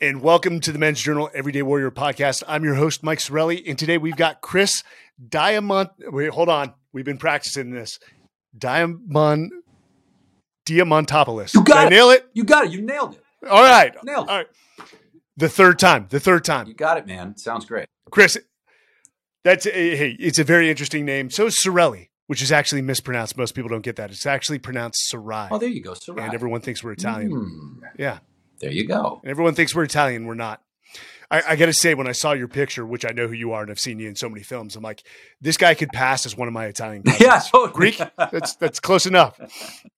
and welcome to the Men's Journal Everyday Warrior podcast. I'm your host, Mike Sarraille, and today we've got Chris Diamond. Wait, hold on. We've been practicing this. Diamond Diamantopoulos. You got Did I it. nail it. You got it. You nailed it. All right. Nailed it. All right. The third time. The third time. You got it, man. Sounds great. Chris, that's a, hey, it's a very interesting name. So is Sarraille, which is actually mispronounced. Most people don't get that. It's actually pronounced Sarai. Oh, there you go. Sarai. and everyone thinks we're Italian. Hmm. Yeah. There you go. And everyone thinks we're Italian. We're not. I, I got to say, when I saw your picture, which I know who you are and I've seen you in so many films, I'm like, this guy could pass as one of my Italian cousins. Yeah, totally. Greek. That's that's close enough.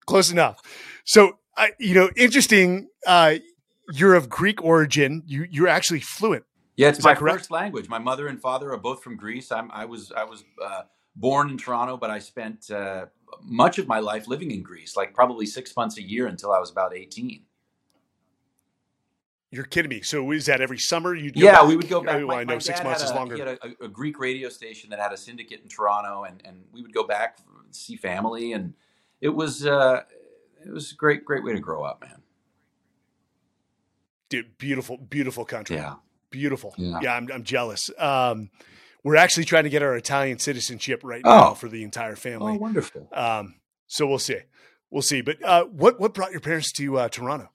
Close enough. So, I, you know, interesting. Uh, you're of Greek origin. You you're actually fluent. Yeah, it's Is my first language. My mother and father are both from Greece. I'm, I was I was uh, born in Toronto, but I spent uh, much of my life living in Greece, like probably six months a year until I was about 18. You're kidding me. So is that every summer? You Yeah, we would go back. Oh, My- I know six months had is longer. He had a, a Greek radio station that had a syndicate in Toronto, and, and we would go back see family, and it was uh, it was a great great way to grow up, man. Dude, beautiful, beautiful country. Yeah, Beautiful. Yeah. Yeah, I'm, I'm jealous. Um, we're actually trying to get our Italian citizenship right now Oh. for the entire oh, family. wonderful. Um, so we'll see. We'll see. But uh, what what brought your parents to uh, Toronto?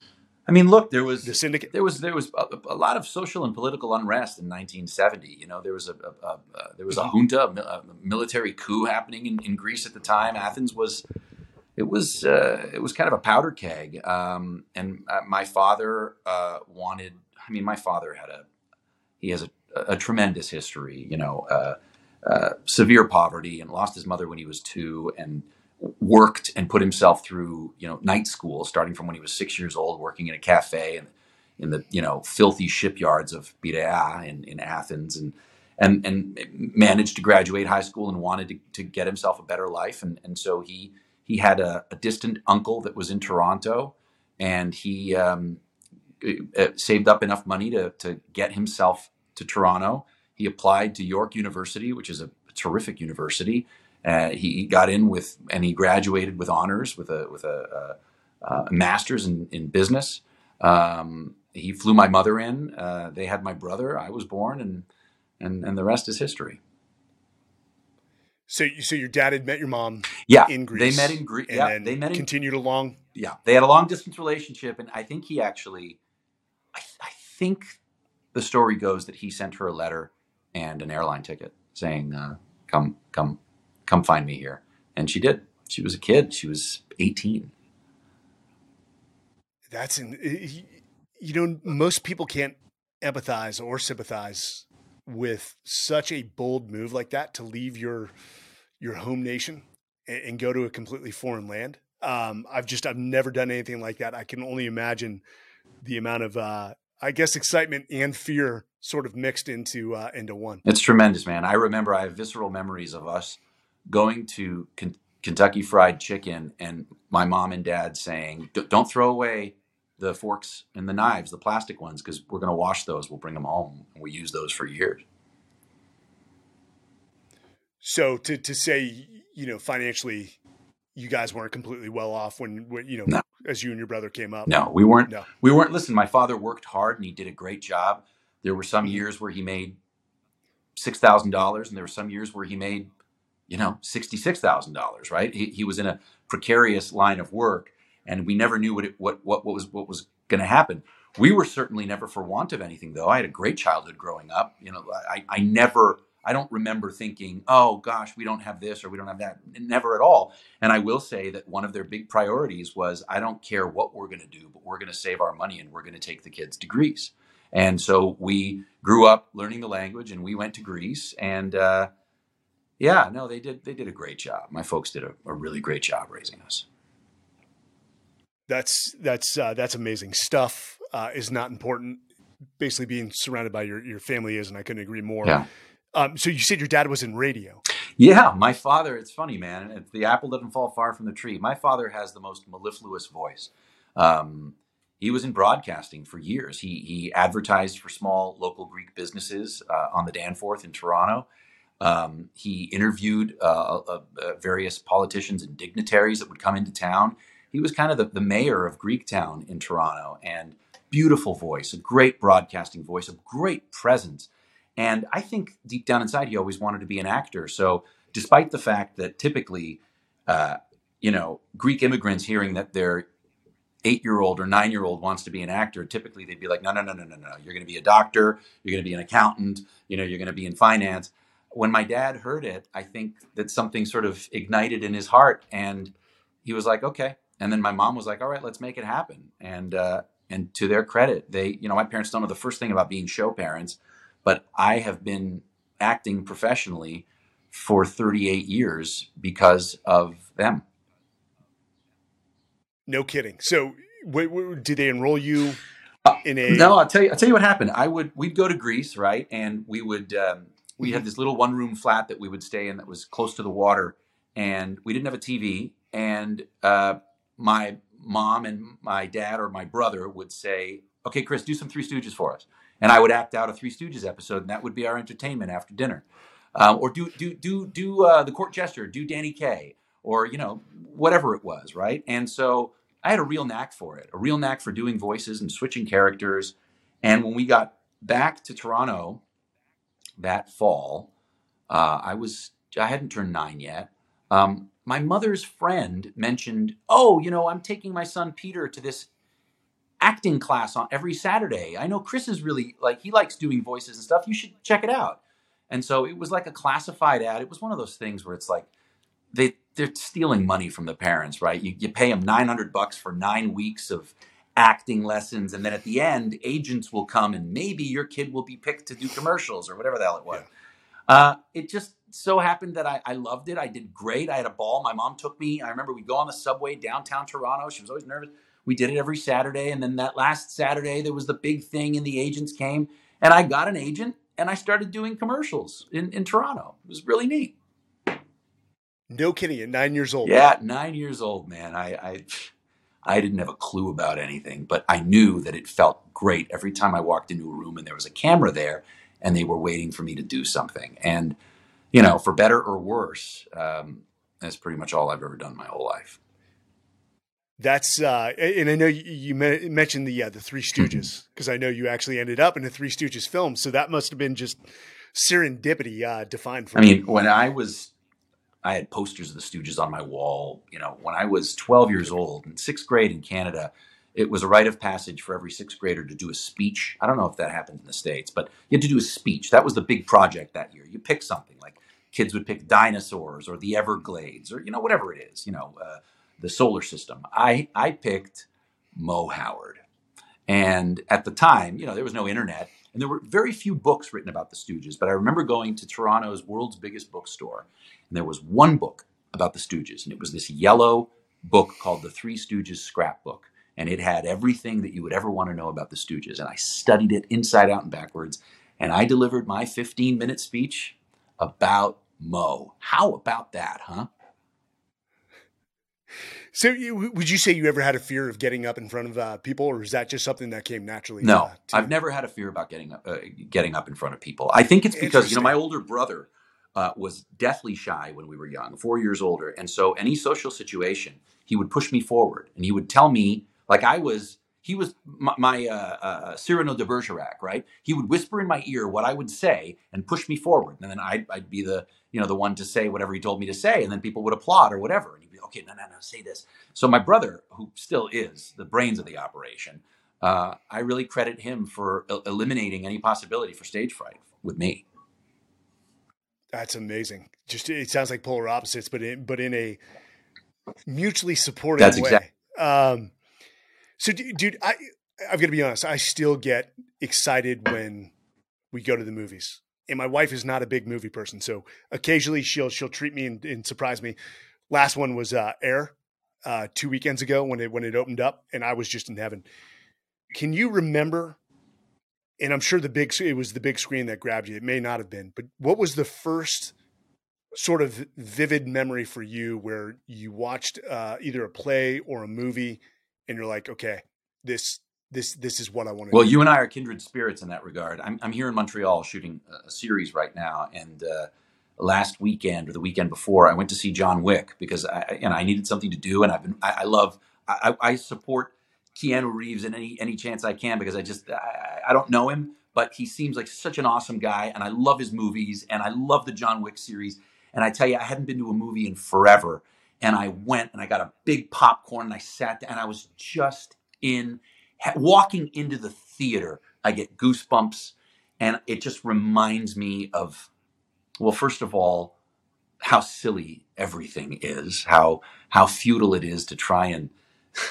I mean, look, there was The syndicate. there was there was a, a lot of social and political unrest in 1970. You know, there was a, a, a, a there was a junta, a, a military coup happening in, in Greece at the time. Athens was it was uh, it was kind of a powder keg. Um, and uh, my father uh, wanted. I mean, my father had a he has a, a tremendous history. You know, uh, uh, severe poverty and lost his mother when he was two and worked and put himself through you know night school starting from when he was six years old working in a cafe and in the you know filthy shipyards of Piraea in, in Athens and and and managed to graduate high school and wanted to, to get himself a better life. And and so he he had a, a distant uncle that was in Toronto and he um, uh, saved up enough money to to get himself to Toronto. He applied to York University which is a terrific university uh, he got in with and he graduated with honors with a with a, a, a master's in, in business. Um, he flew my mother in. Uh, they had my brother. I was born, and and and the rest is history. So you so your dad had met your mom Yeah, in Greece. they met in Greece. Yeah, they met in continued along. yeah. They had a long distance relationship, and I think he actually, I, I think the story goes that he sent her a letter and an airline ticket saying, uh, "Come, come, come find me here," and she did. She was a kid. She was eighteen. That's in, you know most people can't empathize or sympathize with such a bold move like that to leave your your home nation and, and go to a completely foreign land. Um, I've just I've never done anything like that. I can only imagine the amount of uh, I guess excitement and fear sort of mixed into uh, into one. It's tremendous, man. I remember I have visceral memories of us going to Ken- Kentucky Fried Chicken and my mom and dad saying, "D- "Don't throw away the forks and the knives, the plastic ones, because we're going to wash those. We'll bring them home. And we use those for years." So to to say you know financially, you guys weren't completely well off when, when you know No. as you and your brother came up. No, we weren't. No. We weren't. Listen, my father worked hard and he did a great job. There were some Mhm. years where he made six thousand dollars, and there were some years where he made, you know, sixty-six thousand dollars. Right? He, he was in a precarious line of work, and we never knew what it, what what what was what was going to happen. We were certainly never for want of anything, though. I had a great childhood growing up. You know, I, I never. I don't remember thinking, "Oh gosh, we don't have this or we don't have that." Never at all. And I will say that one of their big priorities was I don't care what we're going to do, but we're going to save our money and we're going to take the kids to Greece. And so we grew up learning the language and we went to Greece. And uh, yeah, no, they did they did a great job. My folks did a, a really great job raising us. That's that's uh, that's amazing. Stuff uh, is not important. Basically, being surrounded by your your family is, and I couldn't agree more. Yeah. Um, so you said your dad was in radio. Yeah, my father, it's funny, man. The apple doesn't fall far from the tree. My father has the most mellifluous voice. Um, he was in broadcasting for years. He, he advertised for small local Greek businesses uh, on the Danforth in Toronto. Um, he interviewed uh, uh, various politicians and dignitaries that would come into town. He was kind of the, the mayor of Greektown in Toronto. And beautiful voice, a great broadcasting voice, a great presence. And I think deep down inside, he always wanted to be an actor. So, despite the fact that typically, uh, you know, Greek immigrants hearing that their eight year old or nine year old wants to be an actor, typically they'd be like, no, no, no, no, no, no. You're going to be a doctor. You're going to be an accountant. You know, you're going to be in finance. When my dad heard it, I think that something sort of ignited in his heart, and he was like, okay. And then my mom was like, all right, let's make it happen. And uh, and to their credit, they, you know, my parents don't know the first thing about being show parents, but I have been acting professionally for 38 years because of them. No kidding. So, wait, did they enroll you Uh, in a? No, I'll tell you. I'll tell you what happened. I would we'd go to Greece, right, and we would um, we had this little one room flat that we would stay in that was close to the water, and we didn't have a TV. And uh, my mom and my dad or my brother would say, "Okay, Chris, do some Three Stooges for us," and I would act out a Three Stooges episode, and that would be our entertainment after dinner. Um, or do do do do uh, the court jester, do Danny Kaye, or you know whatever it was, right? And so I had a real knack for it, a real knack for doing voices and switching characters. And when we got back to Toronto that fall, uh, I was I hadn't turned nine yet. Um, my mother's friend mentioned, "Oh, you know, I'm taking my son Peter to this acting class on every Saturday. I know Chris is really like he likes doing voices and stuff. You should check it out." And so it was like a classified ad. It was one of those things where it's like they they're stealing money from the parents, right? You, you pay them nine hundred bucks for nine weeks of acting lessons, and then at the end, agents will come and maybe your kid will be picked to do commercials or whatever the hell it was. Uh, it just so happened that I, I loved it. I did great. I had a ball. My mom took me. I remember we go on the subway downtown Toronto. She was always nervous. We did it every Saturday, and then that last Saturday there was the big thing, and the agents came, and I got an agent, and I started doing commercials in, in Toronto. It was really neat. No kidding. At nine years old. Yeah, nine years old, man. I, I I didn't have a clue about anything, but I knew that it felt great every time I walked into a room and there was a camera there, and they were waiting for me to do something. And you know, for better or worse, um, that's pretty much all I've ever done my whole life. That's uh, and I know you, mentioned the uh, the Three Stooges because I know you actually ended up in a Three Stooges film, so that must have been just serendipity uh, defined. For I mean, when I was, I had posters of the Stooges on my wall. You know, when I was 12 years old in sixth grade in Canada, it was a rite of passage for every sixth grader to do a speech. I don't know if that happened in the states, but you had to do a speech. That was the big project that year. You pick something like kids would pick dinosaurs or the Everglades or you know whatever it is. You know. Uh, the solar system. I I picked Moe Howard, and at the time, you know, there was no internet, and there were very few books written about the Stooges. But I remember going to Toronto's world's biggest bookstore, and there was one book about the Stooges, and it was this yellow book called the Three Stooges Scrapbook, and it had everything that you would ever want to know about the Stooges. And I studied it inside out and backwards, and I delivered my 15 minute speech about Moe. How about that, huh? So, you, would you say you ever had a fear of getting up in front of uh, people, or is that just something that came naturally? No, uh, I've you? never had a fear about getting up, uh, getting up in front of people. I think it's because you know my older brother uh, was deathly shy when we were young, four years older, and so any social situation, he would push me forward, and he would tell me like I was. He was my, my uh, Cyrano de Bergerac, right? He would whisper in my ear what I would say and push me forward, and then I'd, I'd be the you know the one to say whatever he told me to say, and then people would applaud or whatever. And he'd be okay, no, no, no, say this. So my brother, who still is the brains of the operation, uh, I really credit him for el- eliminating any possibility for stage fright with me. That's amazing. Just it sounds like polar opposites, but in but in a mutually supportive That's way. Exactly. Um, so, dude, I I've got to be honest. I still get excited when we go to the movies and my wife is not a big movie person, so occasionally she'll she'll treat me and, and surprise me. Last one was uh, Air uh, two weekends ago when it when it opened up, and I was just in heaven. Can you remember? And I'm sure the big it was the big screen that grabbed you. It may not have been, but what was the first sort of vivid memory for you where you watched uh, either a play or a movie, and you're like, okay, this this this is what I want to well, do. you and I are kindred spirits in that regard. I'm, I'm here in Montreal shooting a series right now, and uh, last weekend or the weekend before, I went to see John Wick because I and I needed something to do, and I've been I, I love I, I support Keanu Reeves in any any chance I can because I just I, I don't know him, but he seems like such an awesome guy, and I love his movies, and I love the John Wick series. And I tell you, I hadn't been to a movie in forever, and I went and I got a big popcorn and I sat down, and I was just in walking into the theater. I get goosebumps, and it just reminds me of well, first of all, how silly everything is, how how futile it is to try and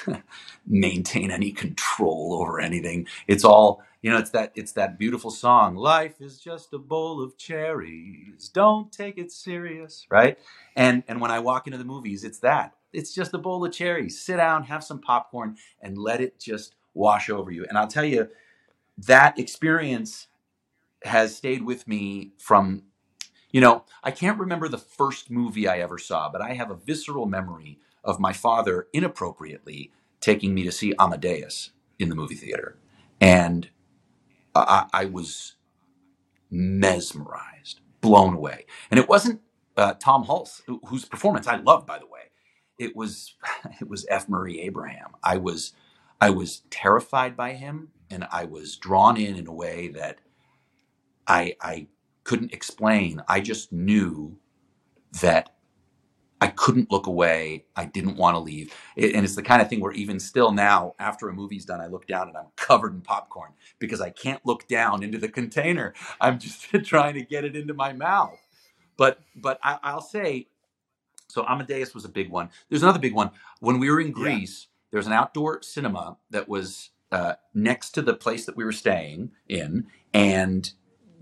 maintain any control over anything. It's all you know. It's that it's that beautiful song. Life is just a bowl of cherries. Don't take it serious, right? And and when I walk into the movies, it's that. It's just a bowl of cherries. Sit down, have some popcorn, and let it just wash over you. And I'll tell you, that experience has stayed with me from you know, I can't remember the first movie I ever saw, but I have a visceral memory of my father inappropriately taking me to see Amadeus in the movie theater. And I, I was mesmerized, blown away. And it wasn't uh, Tom Hulce, whose performance I love, by the way. It was it was F. Murray Abraham. I was I was terrified by him, and I was drawn in in a way that I I couldn't explain. I just knew that I couldn't look away. I didn't want to leave. It, and it's the kind of thing where even still now, after a movie's done, I look down and I'm covered in popcorn because I can't look down into the container. I'm just trying to get it into my mouth. But but I, I'll say, so Amadeus was a big one. There's another big one. When we were in Yeah. Greece, there was an outdoor cinema that was uh, next to the place that we were staying in, and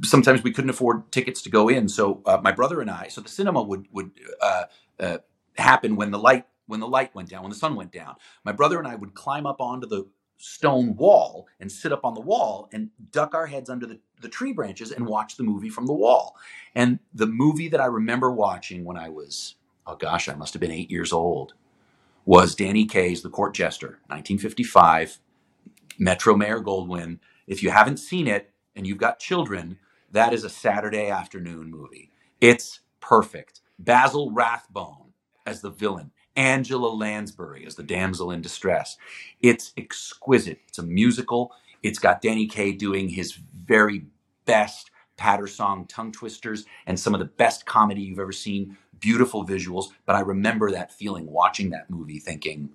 sometimes we couldn't afford tickets to go in. So uh, my brother and I, so the cinema would would uh, uh, happen when the light when the light went down, when the sun went down. My brother and I would climb up onto the stone wall and sit up on the wall and duck our heads under the, the tree branches and watch the movie from the wall. And the movie that I remember watching when I was, oh gosh, I must have been eight years old, was Danny Kaye's The Court Jester, 1955, Metro Mayer Goldwyn. If you haven't seen it and you've got children, that is a Saturday afternoon movie. It's perfect. Basil Rathbone as the villain, Angela Lansbury as the damsel in distress. It's exquisite. It's a musical. It's got Danny Kaye doing his very best patter song tongue twisters and some of the best comedy you've ever seen. Beautiful visuals. But I remember that feeling watching that movie thinking,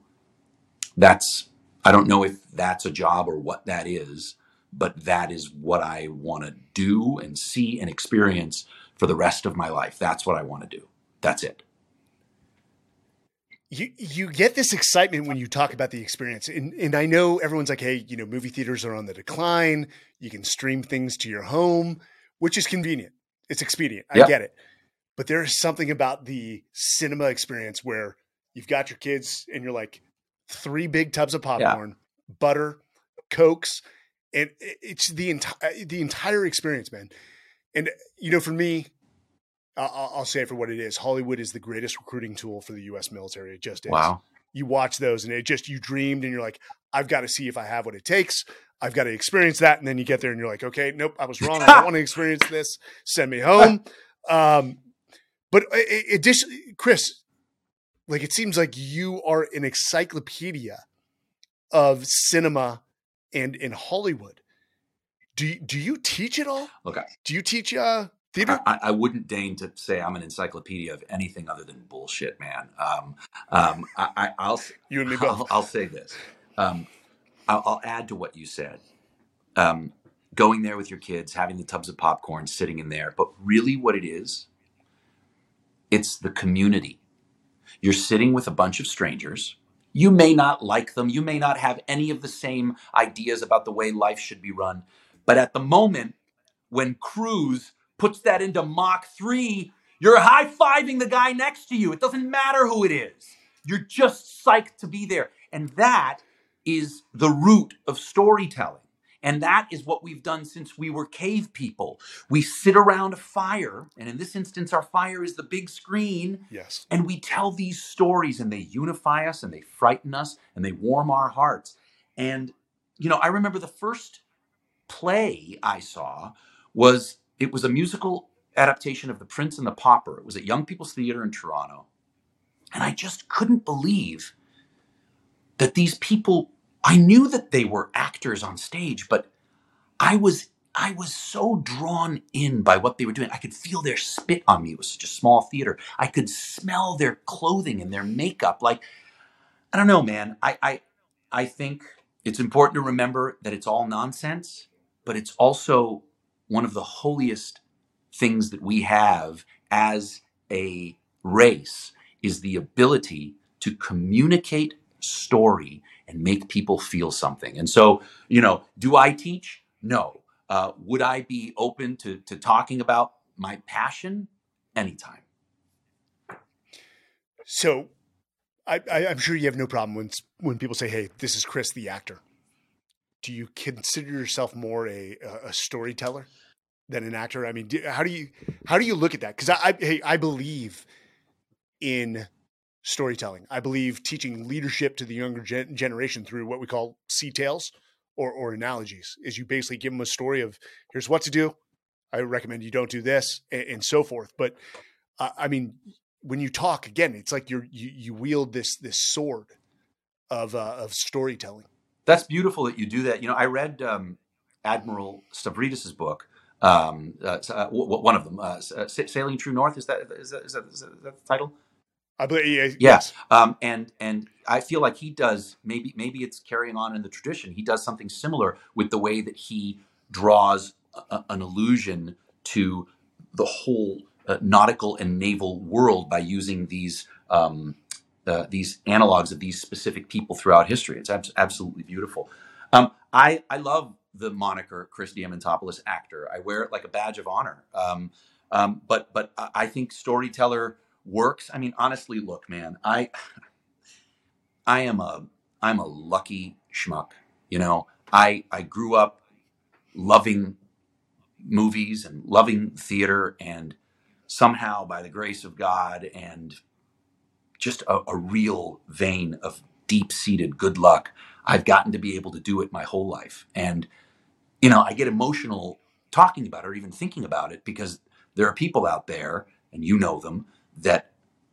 that's, I don't know if that's a job or what that is, but that is what I want to do and see and experience for the rest of my life. That's what I want to do. That's it. you you get this excitement when you talk about the experience and and I know everyone's like hey you know movie theaters are on the decline you can stream things to your home which is convenient it's expedient I Yep. get it but there is something about the cinema experience where you've got your kids and you're like three big tubs of popcorn butter cokes and it's the entire the entire experience man and you know for me I'll, I'll say it for what it is. Hollywood is the greatest recruiting tool for the U.S. military. It just is. Wow. You watch those, and it just you dreamed, and you're like, I've got to see if I have what it takes. I've got to experience that, and then you get there, and you're like, okay, nope, I was wrong. I don't want to experience this. Send me home. Um, but i- additionally, Chris, like it seems like you are an encyclopedia of cinema and in Hollywood. Do you, do you teach it all? Look, I- Do you teach uh, theater? I, I wouldn't deign to say I'm an encyclopedia of anything other than bullshit, man. Um, um, I, I, I'll, you and me I'll. I'll say this. Um, I'll, I'll add to what you said. Um, going there with your kids, having the tubs of popcorn, sitting in there. But really, what it is, it's the community. You're sitting with a bunch of strangers. You may not like them. You may not have any of the same ideas about the way life should be run. But at the moment, when Cruise puts that into Mach 3, you're high fiving the guy next to you. It doesn't matter who it is. You're just psyched to be there. And that is the root of storytelling. And that is what we've done since we were cave people. We sit around a fire, and in this instance, our fire is the big screen, Yes. and we tell these stories, and they unify us, and they frighten us, and they warm our hearts. And, you know, I remember the first play I saw was it was a musical adaptation of The Prince and the Pauper. It was at Young People's Theater in Toronto. And I just couldn't believe that these people I knew that they were actors on stage, but I was I was so drawn in by what they were doing. I could feel their spit on me. It was such a small theater. I could smell their clothing and their makeup. Like I don't know, man. I I I think it's important to remember that it's all nonsense, but it's also one of the holiest things that we have as a race is the ability to communicate story and make people feel something. And so, you know, do I teach? No. Uh, would I be open to, to talking about my passion? Anytime. So I, I'm sure you have no problem when when people say, "Hey, this is Chris, the actor." Do you consider yourself more a a storyteller than an actor? I mean, do, how do you how do you look at that? Because I, I hey, I believe in storytelling. I believe teaching leadership to the younger gen- generation through what we call sea tales or, or analogies is you basically give them a story of here's what to do. I recommend you don't do this and, and so forth. But uh, I mean, when you talk again, it's like you're, you, you wield this, this sword of, uh, of storytelling. That's beautiful that you do that. You know, I read um, Admiral Stavridis's book, um, uh, uh, one of them, uh, uh "Sailing True North." Is that is that, is that, is that the title? I believe yeah, yes. Um, and and I feel like he does maybe maybe it's carrying on in the tradition. He does something similar with the way that he draws a, an allusion to the whole uh, nautical and naval world by using these um, uh, these analogs of these specific people throughout history. It's ab- absolutely beautiful. Um, I I love the moniker Chris Diamantopoulos actor. I wear it like a badge of honor. Um, um but but I think storyteller works. I mean, honestly, look, man, I I am a I'm a lucky schmuck. You know, I I grew up loving movies and loving theater and somehow by the grace of God and just a, a real vein of deep-seated good luck, I've gotten to be able to do it my whole life. And you know, I get emotional talking about it or even thinking about it because there are people out there and you know them that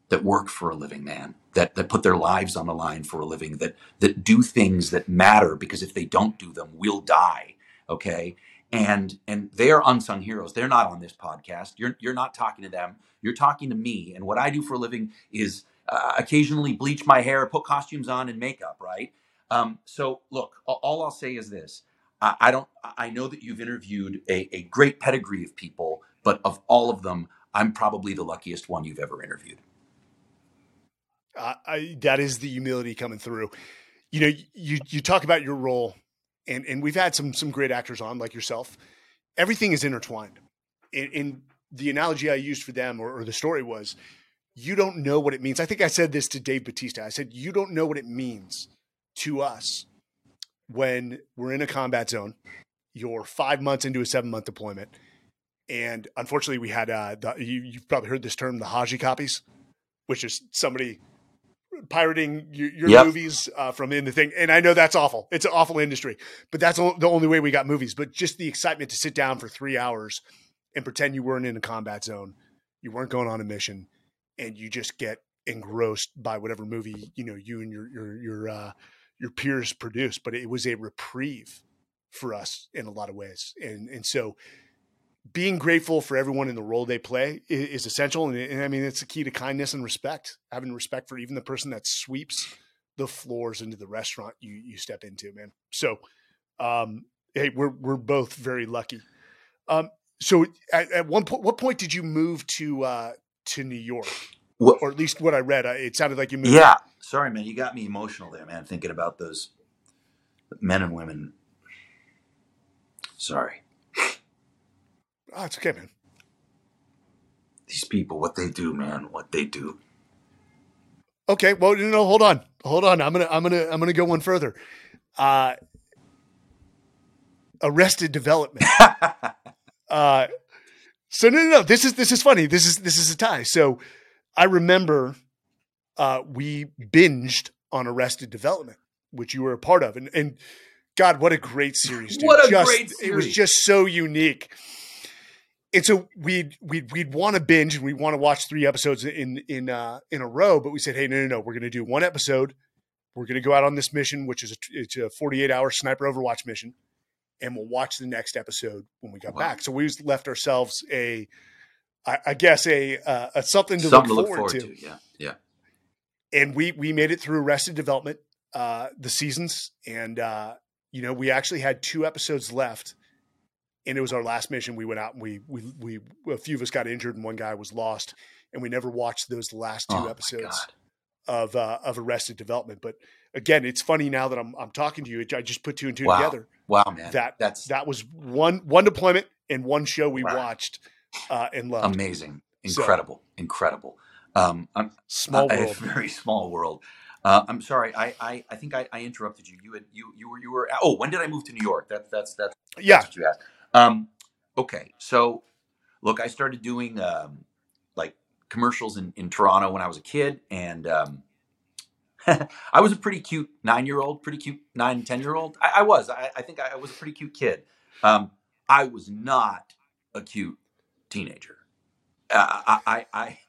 that work for a living, man, that that put their lives on the line for a living, that that do things that matter because if they don't do them, we'll die. Okay. And and they're unsung heroes. They're not on this podcast. You're you're not talking to them. You're talking to me. And what I do for a living is uh, occasionally bleach my hair, put costumes on, and makeup. Right. Um, so look, all I'll say is this: I, I don't. I know that you've interviewed a, a great pedigree of people, but of all of them, I'm probably the luckiest one you've ever interviewed. I, that is the humility coming through. You know, you you talk about your role, and and we've had some some great actors on like yourself. Everything is intertwined. In, in the analogy I used for them, or, or the story was, you don't know what it means. I think I said this to Dave Batista. I said you don't know what it means to us when we're in a combat zone. You're five months into a seven month deployment and unfortunately, we had uh, the, you, have probably heard this term, the Haji copies, which is somebody pirating your, your yep. movies uh, from in the thing. And I know that's awful. It's an awful industry, but that's the only way we got movies. But just the excitement to sit down for three hours and pretend you weren't in a combat zone, you weren't going on a mission, and you just get engrossed by whatever movie you know you and your your your uh, your peers produced. But it was a reprieve for us in a lot of ways, and and so being grateful for everyone in the role they play is, is essential. And, and, I mean, it's the key to kindness and respect, having respect for even the person that sweeps the floors into the restaurant you, you step into, man. So, um, Hey, we're, we're both very lucky. Um, so at, at one point, what point did you move to, uh, to New York? What, or at least what I read, it sounded like you moved. Yeah. Sorry, man. You got me emotional there, man. Thinking about those men and women. Sorry. Oh, it's okay, man. These people, what they do, man, what they do. Okay, well, you know, hold on, hold on. I'm gonna, I'm gonna, I'm gonna go one further. Uh, Arrested Development. uh, so no, no, no. This is this is funny. This is this is a tie. So I remember uh, we binged on Arrested Development, which you were a part of, and and God, what a great series! Dude. What a just, great series! It was just so unique and so we'd we'd we'd want to binge and we want to watch three episodes in in uh, in a row, but we said, hey, no, no, no, we're going to do one episode. we're going to go out on this mission, which is a, it's a 48 hour sniper Overwatch mission, and we'll watch the next episode when we got wow. back. So we just left ourselves a, I, I guess a, uh, a something to something look, forward, to. to. Yeah, yeah. And we we made it through Arrested Development, uh, the seasons, and uh, you know we actually had two episodes left and it was our last mission. We went out and we we we a few of us got injured and one guy was lost, and we never watched those last two oh episodes of uh, of Arrested Development. But again, it's funny now that I'm I'm talking to you. I just put two and two wow. together. Wow, man, that that's that was one one deployment and one show we wow. watched uh, and loved. Amazing, incredible, so, incredible. Um, I'm, small world, very small world. Uh, I'm sorry. I, I, I think I, I, interrupted you. You had you you were you were. Oh, when did I move to New York? That's that's that's, that's yeah. what you asked. Um, okay, so look, I started doing um, like commercials in, in Toronto when I was a kid, and um, I was a pretty cute nine year old, pretty cute nine ten year old. I, I was. I, I, think I was a pretty cute kid. Um, I was not a cute teenager. Uh, I, I, I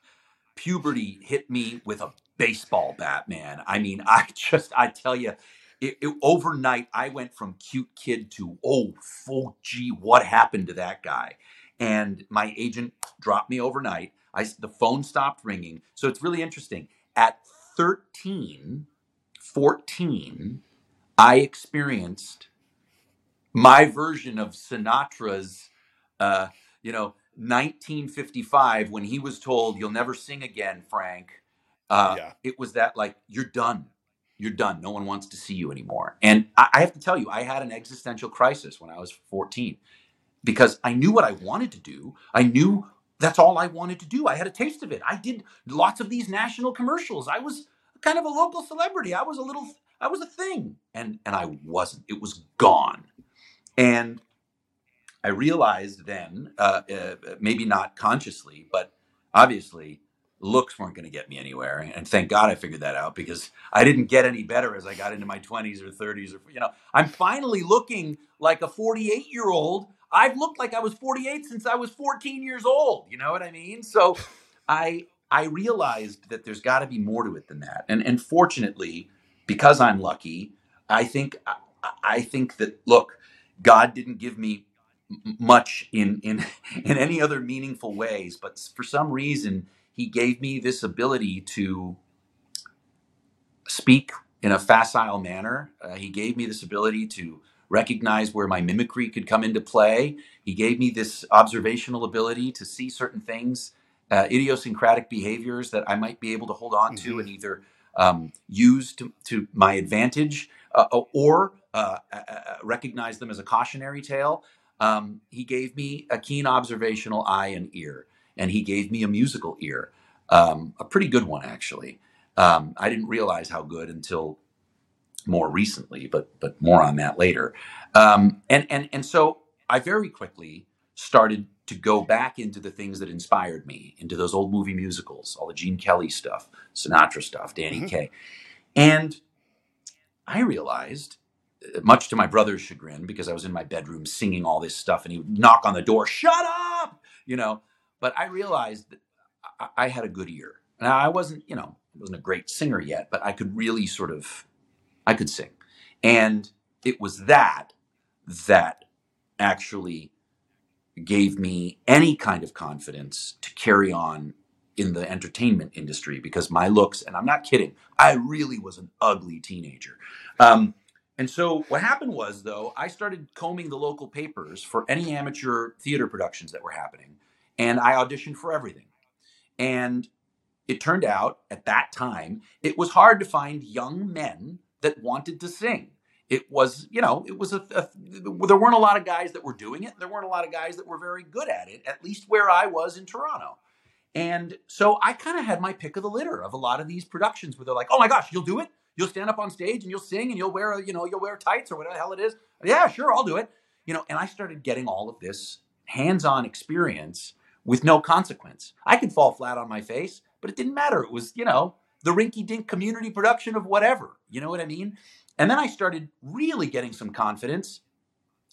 puberty hit me with a baseball bat, man. I mean, I just, I tell you, it, it, overnight, I went from cute kid to oh, full gee, what happened to that guy? And my agent dropped me overnight. I the phone stopped ringing. So it's really interesting. At 13, 14, I experienced my version of Sinatra's, uh, you know, 1955 when he was told, "You'll never sing again, Frank." Uh, yeah. It was that like you're done you're done. No one wants to see you anymore. And I, I have to tell you, I had an existential crisis when I was 14 because I knew what I wanted to do. I knew that's all I wanted to do. I had a taste of it. I did lots of these national commercials. I was kind of a local celebrity. I was a little, I was a thing, and and I wasn't. It was gone. And I realized then, uh, uh, maybe not consciously, but obviously, looks weren't going to get me anywhere. And thank God I figured that out because I didn't get any better as I got into my 20s or 30s or you know, I'm finally looking like a 48 year old. I've looked like I was 48 since I was 14 years old. You know what I mean? So I I realized that there's got to be more to it than that. And and fortunately, because I'm lucky, I think I, I think that look, God didn't give me much in in in any other meaningful ways, but for some reason he gave me this ability to speak in a facile manner. Uh, he gave me this ability to recognize where my mimicry could come into play. He gave me this observational ability to see certain things, uh, idiosyncratic behaviors that I might be able to hold on to mm-hmm. and either um, use to, to, my advantage uh, or uh, uh, uh, recognize them as a cautionary tale. Um, he gave me a keen observational eye and ear and he gave me a musical ear, um, a pretty good one actually. Um, I didn't realize how good until more recently, but but more on that later. Um, and and and so I very quickly started to go back into the things that inspired me, into those old movie musicals, all the Gene Kelly stuff, Sinatra stuff, Danny mm-hmm. Kaye, and I realized uh, much to my brother's chagrin, because I was in my bedroom singing all this stuff, and he would knock on the door, "Shut up!" You know, but I realized that I, had a good ear. Now I wasn't, you know, wasn't a great singer yet, but I could really sort of, I could sing, and it was that that actually gave me any kind of confidence to carry on in the entertainment industry because my looks, and I'm not kidding, I really was an ugly teenager. Um, and so what happened was, though, I started combing the local papers for any amateur theater productions that were happening and I auditioned for everything. And it turned out at that time, it was hard to find young men that wanted to sing. It was, you know, it was a, a, there weren't a lot of guys that were doing it. There weren't a lot of guys that were very good at it, at least where I was in Toronto. And so I kind of had my pick of the litter of a lot of these productions where they're like, "Oh my gosh, you'll do it? You'll stand up on stage and you'll sing and you'll wear, a, you know, you'll wear tights or whatever the hell it is." Yeah, sure, I'll do it. You know, and I started getting all of this hands-on experience with no consequence. I could fall flat on my face, but it didn't matter. It was, you know, the rinky dink community production of whatever. You know what I mean? And then I started really getting some confidence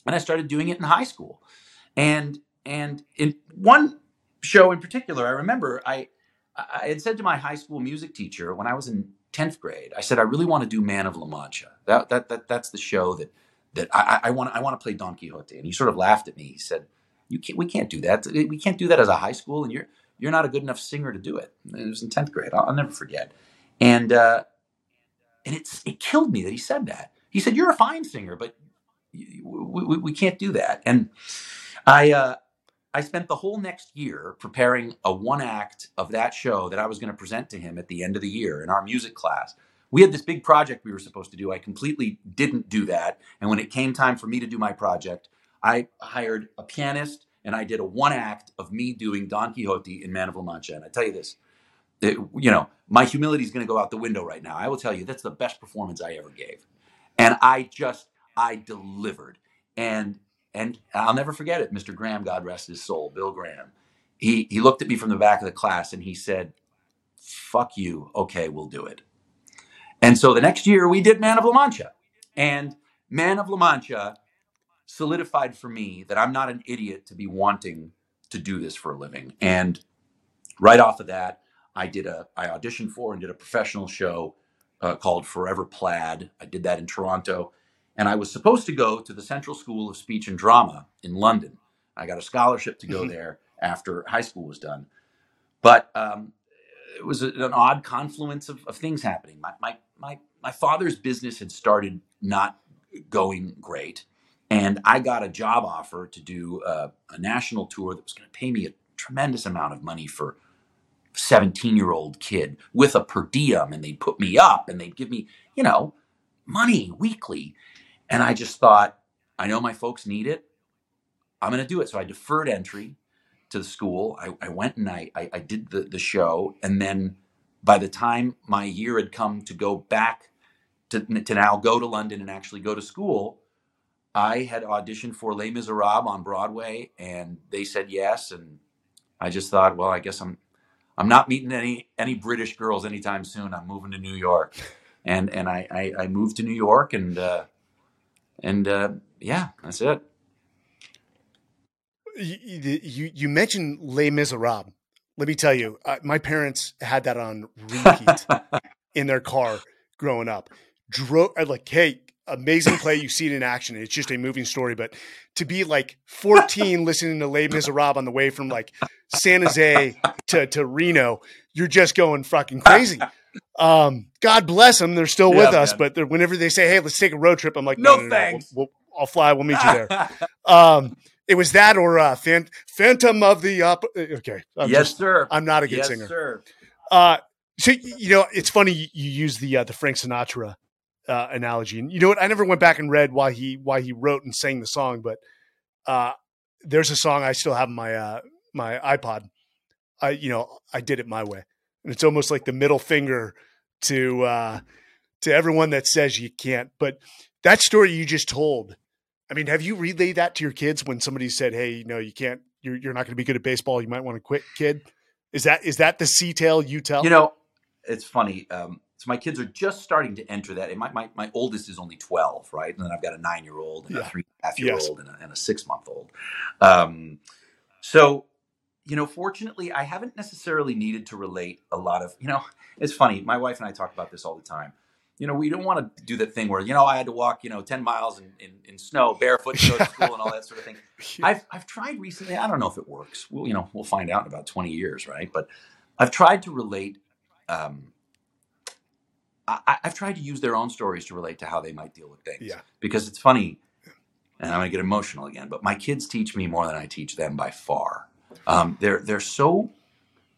and I started doing it in high school. And and in one show in particular, I remember I I had said to my high school music teacher when I was in 10th grade, I said, I really want to do Man of La Mancha. That, that, that, that's the show that, that I, I, want, I want to play Don Quixote. And he sort of laughed at me. He said, you can't, we can't do that. We can't do that as a high school. And you're, you're not a good enough singer to do it. It was in 10th grade. I'll, I'll never forget. And, uh, and it's, it killed me that he said that. He said, you're a fine singer, but we, we, we can't do that. And I, uh, I spent the whole next year preparing a one act of that show that I was going to present to him at the end of the year in our music class. We had this big project we were supposed to do. I completely didn't do that. And when it came time for me to do my project, I hired a pianist and I did a one act of me doing Don Quixote in Man of La Mancha. And I tell you this, it, you know, my humility is going to go out the window right now. I will tell you that's the best performance I ever gave. And I just, I delivered. And and I'll never forget it, Mr. Graham, God rest his soul, Bill Graham. He, he looked at me from the back of the class and he said, Fuck you. Okay, we'll do it. And so the next year we did Man of La Mancha. And Man of La Mancha solidified for me that I'm not an idiot to be wanting to do this for a living. And right off of that, I did a I auditioned for and did a professional show uh, called Forever Plaid. I did that in Toronto. And I was supposed to go to the Central School of Speech and Drama in London. I got a scholarship to go mm-hmm. there after high school was done. But um, it was an odd confluence of, of things happening. My, my, my, my father's business had started not going great. And I got a job offer to do a, a national tour that was going to pay me a tremendous amount of money for 17 year old kid with a per diem and they'd put me up and they'd give me you know money weekly and I just thought, I know my folks need it. I'm going to do it. So I deferred entry to the school. I, I went and I, I, I, did the, the show. And then by the time my year had come to go back to, to now go to London and actually go to school, I had auditioned for Les Miserables on Broadway and they said yes. And I just thought, well, I guess I'm, I'm not meeting any, any British girls anytime soon. I'm moving to New York. And, and I, I, I moved to New York and, uh, and uh, yeah, that's it. You, you, you mentioned Les Miserables. Let me tell you, uh, my parents had that on repeat in their car growing up. Drove uh, like, hey, amazing play. You see it in action. It's just a moving story. But to be like 14 listening to Les Miserables on the way from like San Jose to, to Reno, you're just going fucking crazy. Um, God bless them. They're still with yeah, us, man. but whenever they say, "Hey, let's take a road trip," I'm like, "No, no, no thanks. No, we'll, we'll, I'll fly. We'll meet you there." um, it was that or uh, Phantom of the Up. Uh, okay, I'm yes, just, sir. I'm not a good yes, singer. Sir. Uh, so you know, it's funny you, you use the uh, the Frank Sinatra uh, analogy, and you know what? I never went back and read why he why he wrote and sang the song, but uh, there's a song I still have in my uh, my iPod. I you know I did it my way and it's almost like the middle finger to uh, to everyone that says you can't. But that story you just told, I mean, have you relayed that to your kids when somebody said, "Hey, no, you can't. You're you're not going to be good at baseball. You might want to quit, kid." Is that is that the sea tale you tell? You know, it's funny. Um, so my kids are just starting to enter that. My, my, my oldest is only 12, right? And then I've got a nine year old and yeah. a three and a half year yes. old and a, a six month old. Um, so you know, fortunately, I haven't necessarily needed to relate a lot of, you know, it's funny. My wife and I talk about this all the time. You know, we don't want to do that thing where, you know, I had to walk, you know, 10 miles in, in, in snow barefoot to go to school and all that sort of thing. I've, I've tried recently. I don't know if it works. Well, you know, we'll find out in about 20 years, right? But I've tried to relate. Um, I, have tried to use their own stories to relate to how they might deal with things. Yeah. Because it's funny, and I'm going to get emotional again, but my kids teach me more than I teach them by far. Um, they're they're so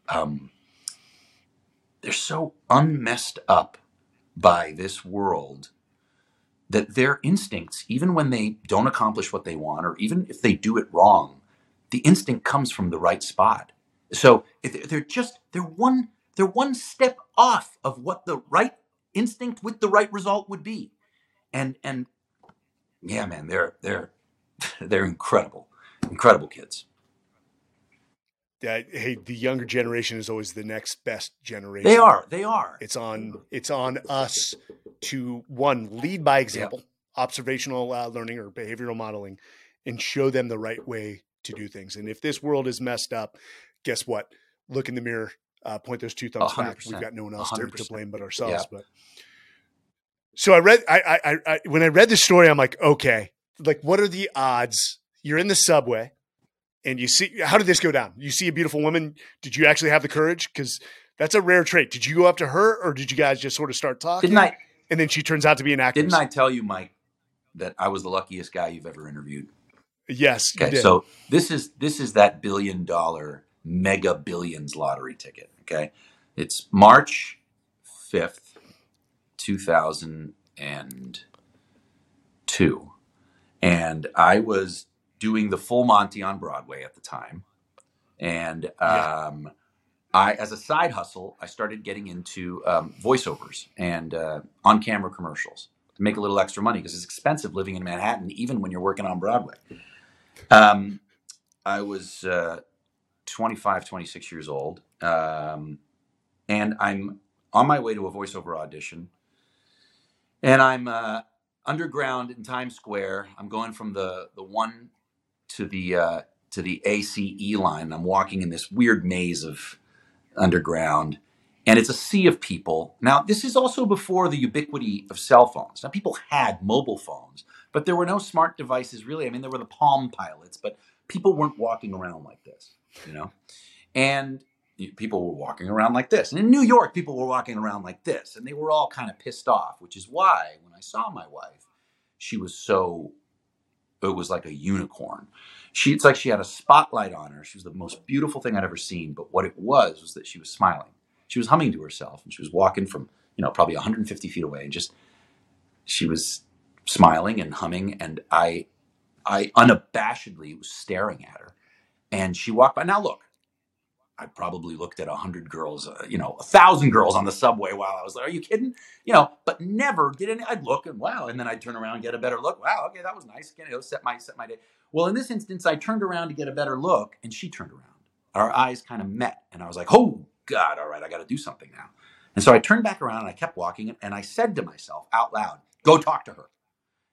um, they're so unmessed up by this world that their instincts, even when they don't accomplish what they want, or even if they do it wrong, the instinct comes from the right spot. So they're just they're one they're one step off of what the right instinct with the right result would be, and and yeah, man, they're they're they're incredible, incredible kids. That hey the younger generation is always the next best generation. they are they are. It's on it's on us to one lead by example yep. observational uh, learning or behavioral modeling and show them the right way to do things. And if this world is messed up guess what? Look in the mirror uh, point those two thumbs back. We've got no one else to, to blame but ourselves. Yeah. But so I read, I, I, I, when I read the story, I'm like, okay, like what are the odds? You're in the subway, and you see how did this go down? You see a beautiful woman. Did you actually have the courage? Because that's a rare trait. Did you go up to her, or did you guys just sort of start talking? Didn't I? And then she turns out to be an actress. Didn't I tell you, Mike, that I was the luckiest guy you've ever interviewed? Yes. you Okay, did. so this is this is that billion dollar mega billions lottery ticket. Okay, it's March fifth, two thousand and two, and I was doing the full Monty on Broadway at the time, and Yeah. um, I, as a side hustle, I started getting into um, voiceovers and uh, on camera commercials to make a little extra money because it's expensive living in Manhattan, even when you're working on Broadway. Um, I was uh, 25, 26 years old, um, and I'm on my way to a voiceover audition, and I'm uh, underground in Times Square. I'm going from the the one to the uh, to the ACE line. I'm walking in this weird maze of underground, and it's a sea of people. Now, this is also before the ubiquity of cell phones. Now, people had mobile phones, but there were no smart devices really. I mean, there were the Palm Pilots, but people weren't walking around like this, you know? And people were walking around like this. And in New York, people were walking around like this, and they were all kind of pissed off, which is why when I saw my wife, she was so, it was like a unicorn. She, it's like she had a spotlight on her. She was the most beautiful thing I'd ever seen. But what it was was that she was smiling. She was humming to herself, and she was walking from, you know, probably 150 feet away, and just she was smiling and humming, and I, I unabashedly was staring at her, and she walked by. Now look, I probably looked at a hundred girls, uh, you know, a thousand girls on the subway while I was there. Are you kidding? You know, but never did any. I'd look and wow, and then I'd turn around and get a better look. Wow, okay, that was nice. You know, set my set my day. Well, in this instance, I turned around to get a better look, and she turned around. Our eyes kind of met, and I was like, "Oh God, all right, I got to do something now." And so I turned back around and I kept walking, and I said to myself out loud, "Go talk to her."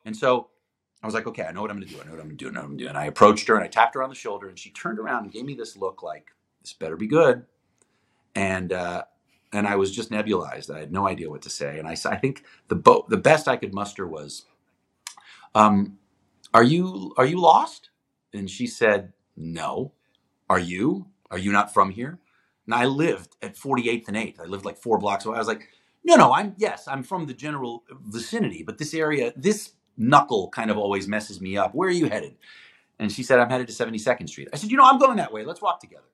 And so I was like, "Okay, I know what I'm going to do. I know what I'm going to do. I know what I'm going to do." And I approached her and I tapped her on the shoulder, and she turned around and gave me this look like, "This better be good." And uh, and I was just nebulized. I had no idea what to say. And I, I think the bo- the best I could muster was, um, "Are you are you lost?" And she said, "No." Are you? Are you not from here? And I lived at 48th and 8th. I lived like four blocks away. I was like, no, no, I'm yes, I'm from the general vicinity, but this area, this knuckle kind of always messes me up. Where are you headed? And she said, I'm headed to 72nd Street. I said, you know, I'm going that way. Let's walk together.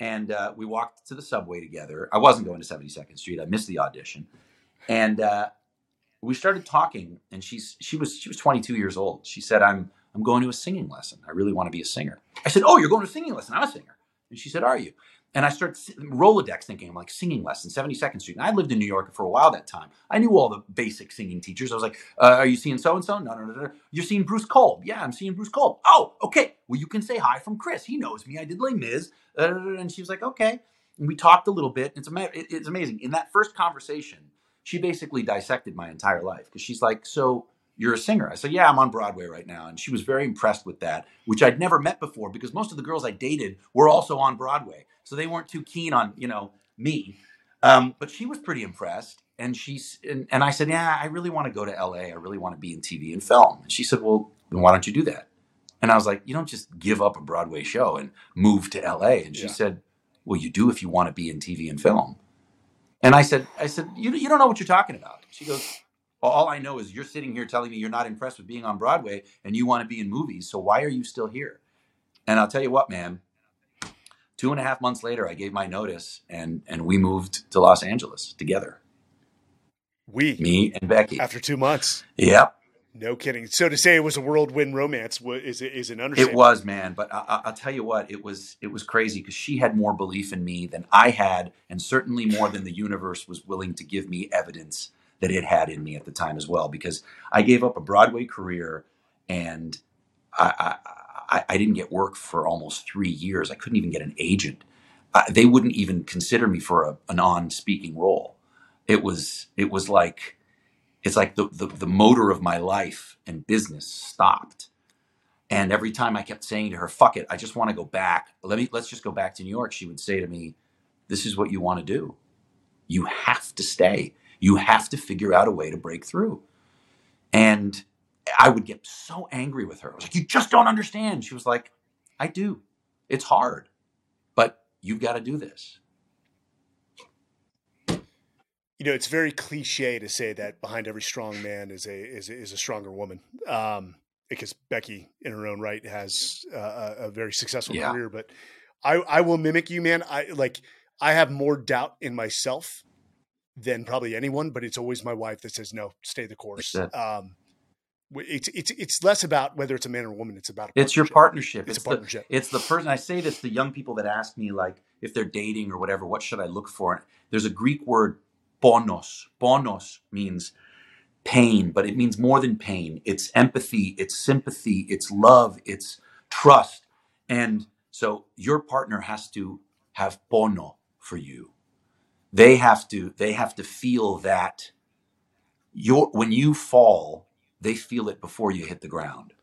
And uh, we walked to the subway together. I wasn't going to 72nd Street. I missed the audition. And uh, we started talking. And she's she was she was 22 years old. She said, I'm I'm going to a singing lesson. I really want to be a singer. I said, Oh, you're going to a singing lesson? I'm a singer. And she said, Are you? And I started si- Rolodex thinking, I'm like, singing lesson, 72nd Street. And I lived in New York for a while that time. I knew all the basic singing teachers. I was like, uh, Are you seeing so and so? No, no, no, no. You're seeing Bruce Kolb. Yeah, I'm seeing Bruce Kolb. Oh, okay. Well, you can say hi from Chris. He knows me. I did Les Mis. And she was like, Okay. And we talked a little bit. It's, ama- it's amazing. In that first conversation, she basically dissected my entire life because she's like, So you're a singer. I said, Yeah, I'm on Broadway right now. And she was very impressed with that, which I'd never met before because most of the girls I dated were also on Broadway. So they weren't too keen on, you know, me. Um, but she was pretty impressed. And she's and, and I said, Yeah, I really want to go to LA. I really want to be in TV and film. And she said, Well, then why don't you do that? And I was like, You don't just give up a Broadway show and move to LA. And she Yeah. said, Well, you do if you want to be in TV and film. And I said, I said, you, you don't know what you're talking about. She goes, all I know is you're sitting here telling me you're not impressed with being on Broadway and you want to be in movies. So why are you still here? And I'll tell you what, man. Two and a half months later, I gave my notice and and we moved to Los Angeles together. we Me and Becky. after two months. Yep, No kidding. So to say it was a whirlwind romance is is an understatement. it was, man. But I, I- I'll tell you what, it was it was crazy because she had more belief in me than I had, and certainly more than the universe was willing to give me evidence that it had in me at the time as well. Because I gave up a Broadway career, and I, I, I, didn't get work for almost three years. I couldn't even get an agent. I, they wouldn't even consider me for a, a non-speaking role. It was it was like it's like the, the the motor of my life and business stopped. And every time I kept saying to her, "Fuck it, I just want to go back. Let me let's just go back to New York," she would say to me, this is what you want to do. You have to stay. You have to figure out a way to break through. And I would get so angry with her. I was like, You just don't understand. She was like, I do. It's hard, but you've got to do this. You know, it's very cliche to say that behind every strong man is a is, is a stronger woman. Um, because Becky, in her own right, has uh, a very successful Yeah. career. But I, I will mimic you, man. I like I have more doubt in myself than probably anyone, but it's always my wife that says no, stay the course. Um, it's it's it's less about whether it's a man or a woman. It's about It's your partnership. It's It's, a the partnership. it's the person I say this to young people that ask me like if they're dating or whatever, what should I look for? There's a Greek word ponos. Ponos means pain, but it means more than pain. It's empathy, it's sympathy, it's love, it's trust. And so your partner has to have bono for you. They have to they have to feel that your when you fall, they feel it before you hit the ground.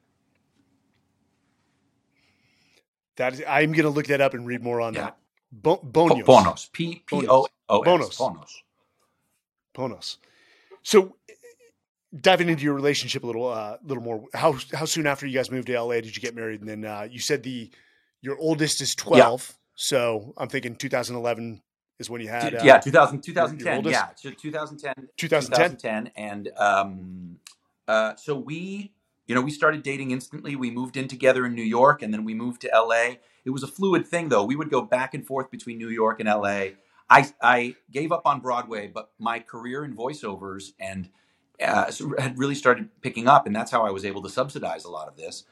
That is, I'm going to look that up and read more on Yeah. that. Bo- Bonios. Bonos. P P O O S. Bonos. Bonos. Ponos. So, diving into your relationship a little, uh, little more. How how soon after you guys moved to LA did you get married? And then uh, you said the your oldest is twelve. So I'm thinking 2011 is when you had. Uh, yeah, 2000, your 2010. Yeah, so 2010. 2010. 2010. And um, uh, so we, you know, we started dating instantly. We moved in together in New York and then we moved to LA. It was a fluid thing though. We would go back and forth between New York and LA. I, I gave up on Broadway, but my career in voiceovers and uh, had really started picking up, and that's how I was able to subsidize a lot of this.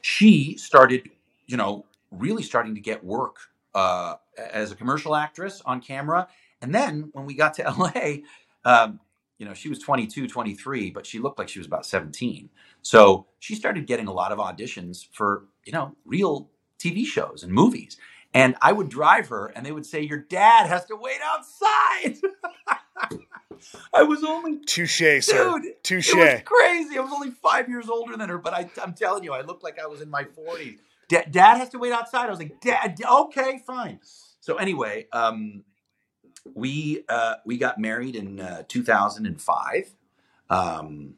She started, you know, really starting to get work uh, as a commercial actress on camera. And then when we got to LA, um, you know, she was 22, 23, but she looked like she was about 17. So she started getting a lot of auditions for, you know, real TV shows and movies. And I would drive her and they would say, Your dad has to wait outside. I was only, Touche, sir. dude, Touche. it was crazy. I was only five years older than her, but I, I'm telling you, I looked like I was in my 40s. Da- Dad has to wait outside. I was like, Dad, okay, fine. So anyway, um, we uh, we got married in uh, 2005, um,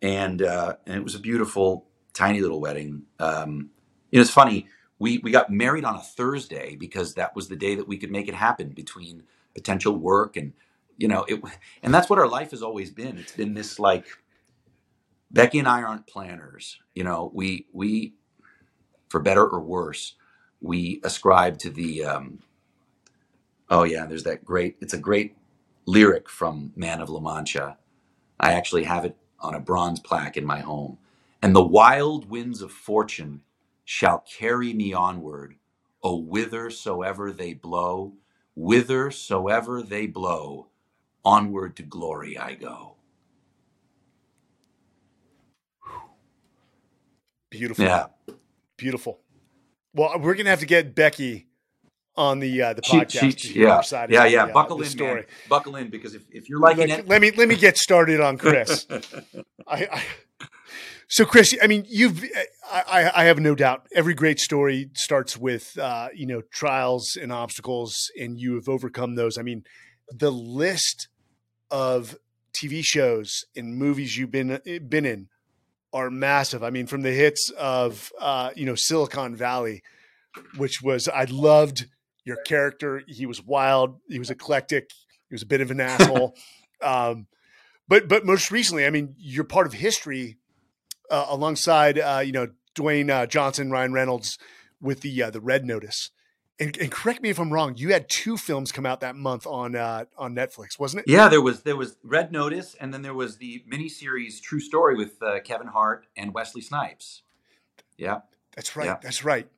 and uh, and it was a beautiful, tiny little wedding. Um, it's funny. We we got married on a Thursday because that was the day that we could make it happen between potential work and you know it. And that's what our life has always been. It's been this like Becky and I aren't planners. You know, we we for better or worse, we ascribe to the um, oh yeah, there's that great it's a great lyric from Man of La Mancha. I actually have it on a bronze plaque in my home. And the wild winds of fortune shall carry me onward, oh whithersoever they blow, whithersoever they blow, onward to glory I go. Beautiful. Yeah. Beautiful. Well, we're gonna have to get Becky on the uh, the She, podcast. she, yeah, side of yeah, the, yeah. uh, Buckle in, story. man. Buckle in because if, if you're liking it, let me let me get started on Chris. I, I so Chris, I mean, you've I, I I have no doubt every great story starts with uh, you know trials and obstacles, and you have overcome those. I mean, the list of TV shows and movies you've been been in are massive. I mean, from the hits of uh, you know Silicon Valley, which was I loved your character. He was wild. He was eclectic. He was a bit of an asshole. um, but but most recently, I mean, you're part of history uh, alongside uh, you know Dwayne uh, Johnson, Ryan Reynolds with the uh, the Red Notice. And, and correct me if I'm wrong. You had two films come out that month on uh, on Netflix, wasn't it? yeah, there was there was Red Notice, and then there was the miniseries True Story with uh, Kevin Hart and Wesley Snipes. Yeah, That's right. Yeah. That's right.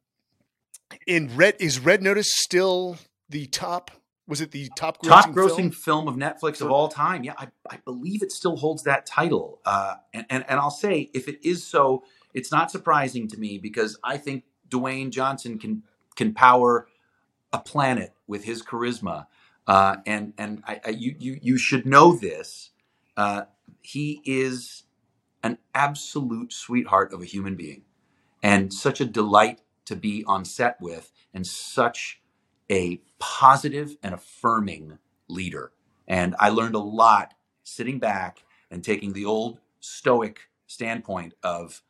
In Red is Red Notice still the top? Was it the top grossing, top grossing film? film? of Netflix For- of all time. Yeah, I, I believe it still holds that title. Uh, and, and and I'll say, if it is so, it's not surprising to me because I think Dwayne Johnson can can power a planet with his charisma. Uh, and and I, I, you you you should know this. Uh, he is an absolute sweetheart of a human being, and such a delight to be on set with, and such a positive and affirming leader. And I learned a lot sitting back and taking the old stoic standpoint of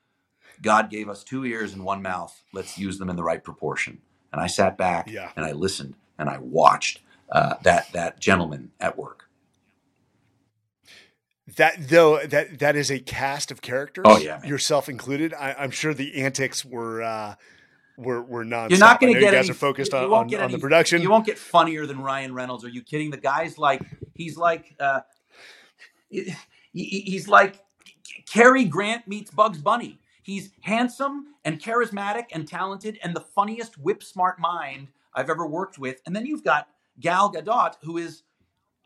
God gave us two ears and one mouth. Let's use them in the right proportion. And I sat back Yeah. and I listened and I watched uh, that that gentleman at work. That though that that is a cast of characters. Oh, yeah, man. yourself included. I, I'm sure the antics were uh, were were nonstop. You're not going to get you guys any, are focused on, on, get on the production. You won't get funnier than Ryan Reynolds. Are you kidding? The guy's like he's like uh, he- he's like Cary Grant meets Bugs Bunny. He's handsome and charismatic and talented and the funniest whip smart mind I've ever worked with. And then you've got Gal Gadot, who is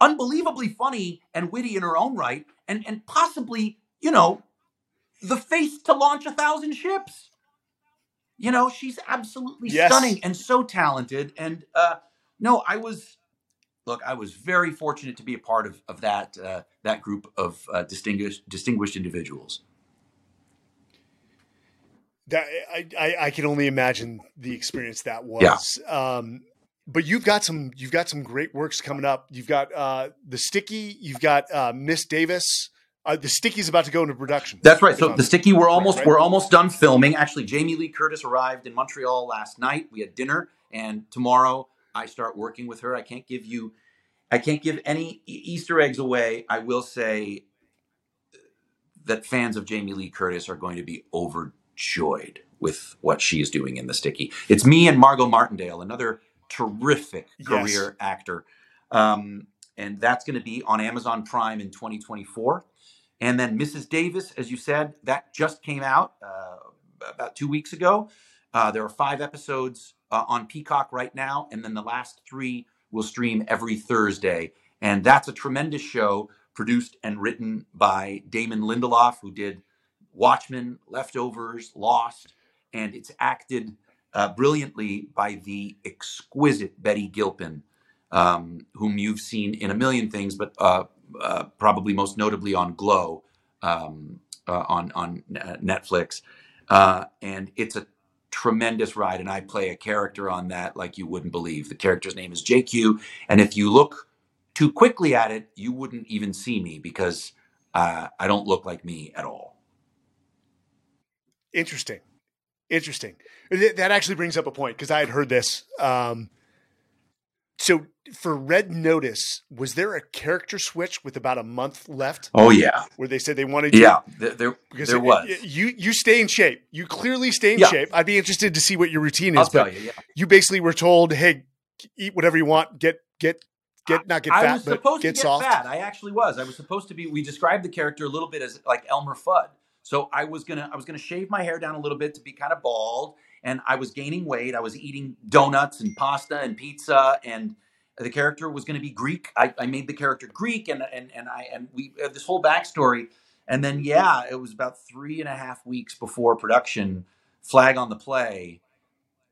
unbelievably funny and witty in her own right, and and possibly you know the face to launch a thousand ships. You know, she's absolutely Yes. stunning and so talented. And uh, no, I was look, I was very fortunate to be a part of of that uh, that group of uh, distinguished distinguished individuals. That I, I I can only imagine the experience that was. Um, but you've got some you've got some great works coming up. You've got uh, the Sticky. You've got uh, Miss Davis. Uh, the Sticky's about to go into production. That's right. So I'm- the sticky, we're almost right? we're almost done filming. Actually, Jamie Lee Curtis arrived in Montreal last night. We had dinner, and tomorrow I start working with her. I can't give you, I can't give any Easter eggs away. I will say that fans of Jamie Lee Curtis are going to be overjoyed with what she is doing in the sticky. It's me and Margot Martindale, another terrific Yes. career actor, um, and that's going to be on Amazon Prime in 2024. And then Mrs. Davis, as you said, that just came out uh, about two weeks ago. Uh, there are five episodes uh, on Peacock right now, and then the last three will stream every Thursday. And that's a tremendous show produced and written by Damon Lindelof, who did Watchmen, Leftovers, Lost, and it's acted uh, brilliantly by the exquisite Betty Gilpin, um, whom you've seen in a million things, but uh, uh, probably most notably on Glow um, uh, on on uh, Netflix, uh, and it's a tremendous ride. And I play a character on that like you wouldn't believe. The character's name is JQ, and if you look too quickly at it, you wouldn't even see me because I don't look like me at all. Interesting. Interesting. Th- That actually brings up a point because I had heard this. Um, so for Red Notice, was there a character switch with about a month left Oh yeah, where they said they wanted you? yeah. There, there, Because there it- was. you you stay in shape. You clearly stay in Yeah. shape. I'd be interested to see what your routine I'll is. But tell you. Yeah. you basically were told, "Hey, eat whatever you want. Get get get not get I fat, was but supposed get to get soft." fat. I actually was. I was supposed to be. We described the character a little bit as like Elmer Fudd. So I was gonna I was gonna shave my hair down a little bit to be kind of bald, and I was gaining weight. I was eating donuts and pasta and pizza, and the character was going to be Greek. I, I made the character Greek, and and and I and we had this whole backstory. And then yeah, it was about three and a half weeks before production. Flag on the play.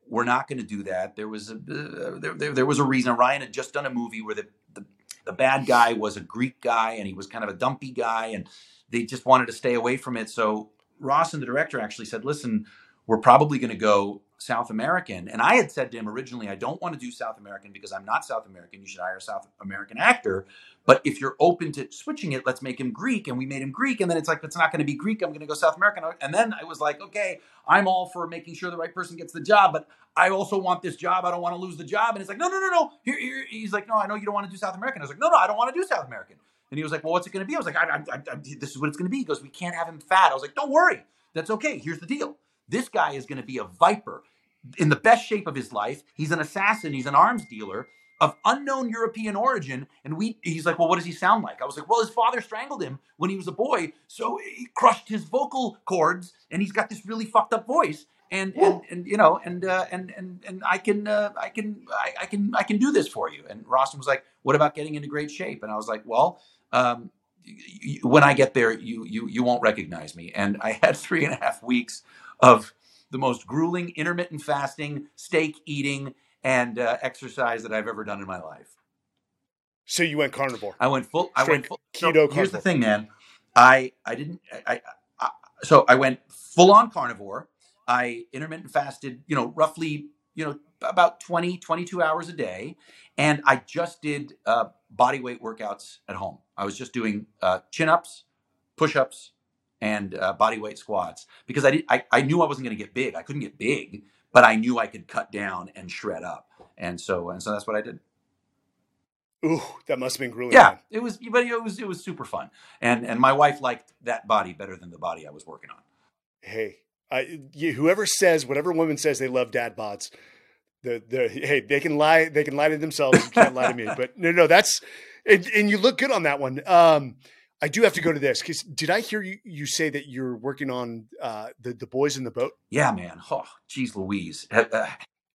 We're not going to do that. There was a uh, there, there, there was a reason. Ryan had just done a movie where the, the the bad guy was a Greek guy, and he was kind of a dumpy guy, and they just wanted to stay away from it. So Ross and the director actually said, "Listen, we're probably going to go South American." And I had said to him originally, "I don't want to do South American because I'm not South American. You should hire a South American actor." But if you're open to switching it, let's make him Greek. And we made him Greek. And then it's like, it's not going to be Greek. I'm going to go South American. And then I was like, okay, I'm all for making sure the right person gets the job, but I also want this job. I don't want to lose the job. And it's like, no, no, no, no. Here, here. He's like, no, I know you don't want to do South American. I was like, no, no, I don't want to do South American. And he was like, well, what's it going to be? I was like, I, I, I, this is what it's going to be. He goes, we can't have him fat. I was like, don't worry. That's okay. Here's the deal. This guy is going to be a viper in the best shape of his life. He's an assassin. He's an arms dealer of unknown European origin. And we, he's like, well, what does he sound like? I was like, well, his father strangled him when he was a boy, so he crushed his vocal cords, and he's got this really fucked up voice. And and, and you know, and uh, and and and I can uh, I can I, I can I can do this for you. And Rawson was like, what about getting into great shape? And I was like, well. Um, when I get there, you you you won't recognize me. And I had three and a half weeks of the most grueling intermittent fasting, steak eating, and uh, exercise that I've ever done in my life. So you went carnivore. I went full. I went full. keto so here's the thing, man. I I didn't. I, I, I so I went full on carnivore. I intermittent fasted. You know, roughly you know, about 20, 22 hours a day. And I just did uh, body weight workouts at home. I was just doing uh, chin ups, push ups, and uh, body weight squats because I, did, I, I knew I wasn't going to get big. I couldn't get big, but I knew I could cut down and shred up. And so, and so that's what I did. Ooh, that must have been grueling. Yeah, man. it was, but it was, it was super fun. And, and my wife liked that body better than the body I was working on. Hey, I, you, whoever says, whatever woman says they love dad bods, the, the, hey, they can lie, they can lie to themselves. You can't lie to me. But no, no, that's, and, and you look good on that one. Um, I do have to go to this because did I hear you, you say that you're working on uh, the the boys in the boat? Yeah, man. Oh, geez, Louise. Uh,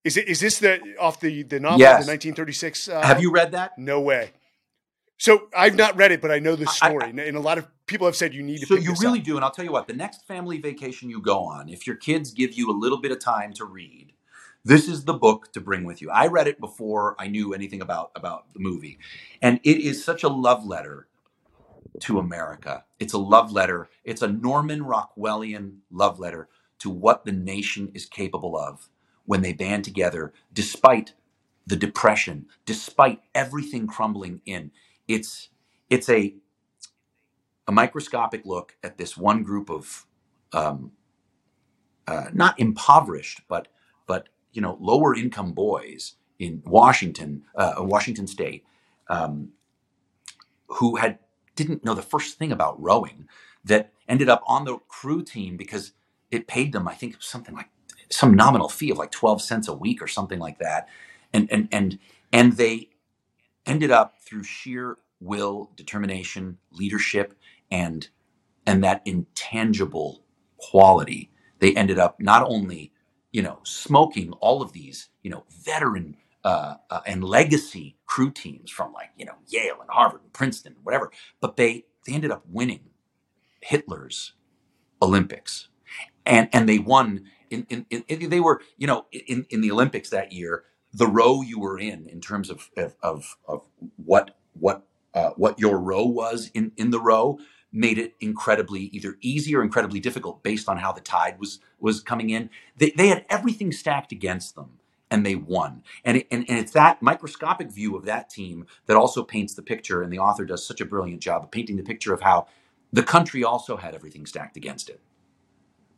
Is it is this the off the the novel, Yes. the 1936? Uh, have you read that? No way. So I've not read it, but I know the I- story, and- and a lot of people have said you need to. So you really up. do, and I'll tell you what. The next family vacation you go on, if your kids give you a little bit of time to read, this is the book to bring with you. I read it before I knew anything about about the movie, and it is such a love letter to America. It's a love letter. It's a Norman Rockwellian love letter to what the nation is capable of when they band together, despite the depression, despite everything crumbling in. It's it's a a microscopic look at this one group of um, uh, not impoverished, but but you know lower income boys in Washington, uh, Washington State, um, who had didn't know the first thing about rowing, that ended up on the crew team because it paid them, I think, something like some nominal fee of like twelve cents a week or something like that, and and and and they ended up through sheer will, determination, leadership, and and that intangible quality, they ended up not only you know smoking all of these you know veteran uh, uh, and legacy crew teams from like you know Yale and Harvard and Princeton, and whatever, but they they ended up winning Hitler's Olympics, and and they won. In, in, in they were you know in, in the Olympics that year the row you were in in terms of of of, what what uh, what your row was in in the row made it incredibly either easy or incredibly difficult based on how the tide was was coming in. They they had everything stacked against them and they won. And it, and, and it's that microscopic view of that team that also paints the picture and the author does such a brilliant job of painting the picture of how the country also had everything stacked against it.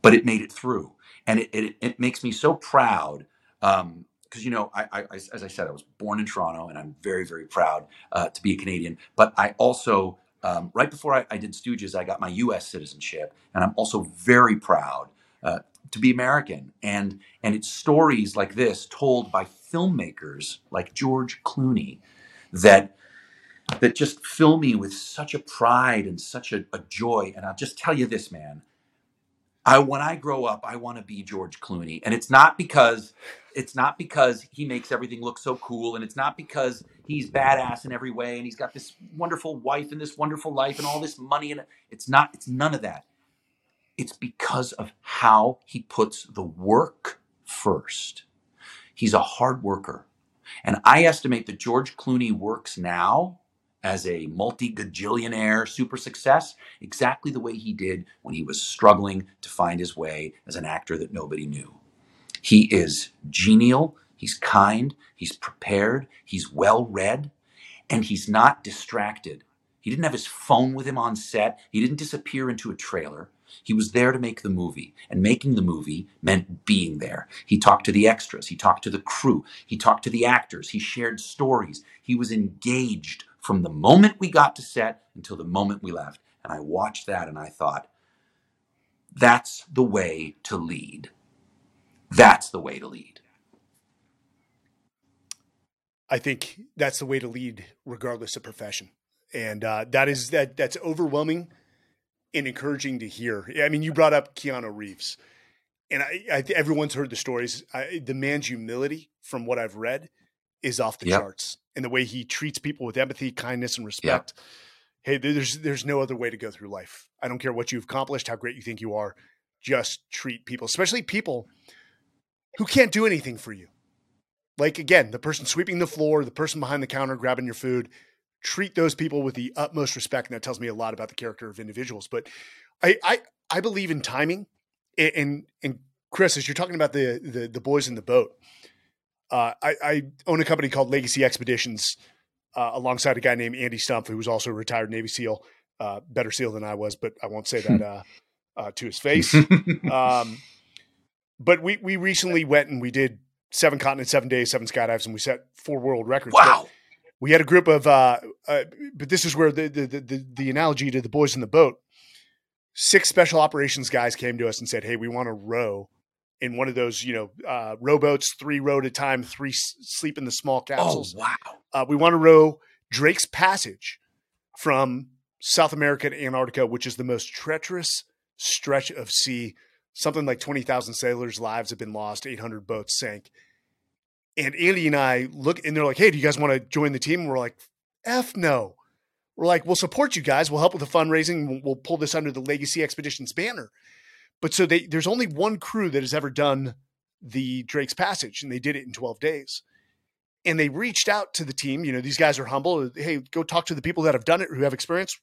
But it made it through. And it it, it makes me so proud um, because you know, I, I- as I said, I was born in Toronto, and I'm very, very proud uh, to be a Canadian. But I also, um, right before I, I did Stooges, I got my U.S. citizenship, and I'm also very proud uh, to be American. And and it's stories like this told by filmmakers like George Clooney that that just fill me with such a pride and such a, a joy. And I'll just tell you this, man. I when I grow up, I want to be George Clooney, and it's not because it's not because he makes everything look so cool, and it's not because he's badass in every way, and he's got this wonderful wife and this wonderful life and all this money, and it's not. It's none of that. It's because of how he puts the work first. He's a hard worker, and I estimate that George Clooney works now as a multi-gajillionaire super success exactly the way he did when he was struggling to find his way as an actor that nobody knew. He is genial, he's kind, he's prepared, he's well read, and he's not distracted. He didn't have his phone with him on set, he didn't disappear into a trailer. He was there to make the movie, and making the movie meant being there. He talked to the extras, he talked to the crew, he talked to the actors, he shared stories. He was engaged from the moment we got to set until the moment we left. And I watched that and I thought, that's the way to lead. That's the way to lead. I think that's the way to lead, regardless of profession, and uh, that is that. That's overwhelming and encouraging to hear. I mean, you brought up Keanu Reeves, and I, I everyone's heard the stories. I, the man's humility, from what I've read, is off the Yep. charts, and the way he treats people with empathy, kindness, and respect. Hey, there's there's no other way to go through life. I don't care what you've accomplished, how great you think you are. Just treat people, especially people who can't do anything for you like again, the person sweeping the floor, the person behind the counter grabbing your food, treat those people with the utmost respect, and that tells me a lot about the character of individuals. But I I, I believe in timing, and and, and Chris, as you're talking about the, the the boys in the boat, Uh, I, I, own a company called Legacy Expeditions uh, alongside a guy named Andy Stumpf, who was also a retired Navy SEAL, uh, better SEAL than I was, but I won't say that uh, uh, to his face. um, but we we recently went and we did seven continents, seven days, seven skydives, and we set four world records. Wow. But we had a group of, uh, uh, but this is where the, the, the the analogy to the boys in the boat. Six special operations guys came to us and said, "Hey, we want to row in one of those, you know, uh, rowboats, three row at a time, three s- sleep in the small capsules. Oh wow! Uh, we want to row Drake's Passage from South America to Antarctica, which is the most treacherous stretch of sea. Something like 20,000 sailors' lives have been lost, 800 boats sank. And Andy and I look, and they're like, hey, do you guys want to join the team? And we're like, F no. We're like, we'll support you guys. We'll help with the fundraising. We'll, we'll pull this under the Legacy Expeditions banner. But so they, there's only one crew that has ever done the Drake's Passage, and they did it in 12 days and they reached out to the team. You know, these guys are humble. Hey, go talk to the people that have done it, who have experience.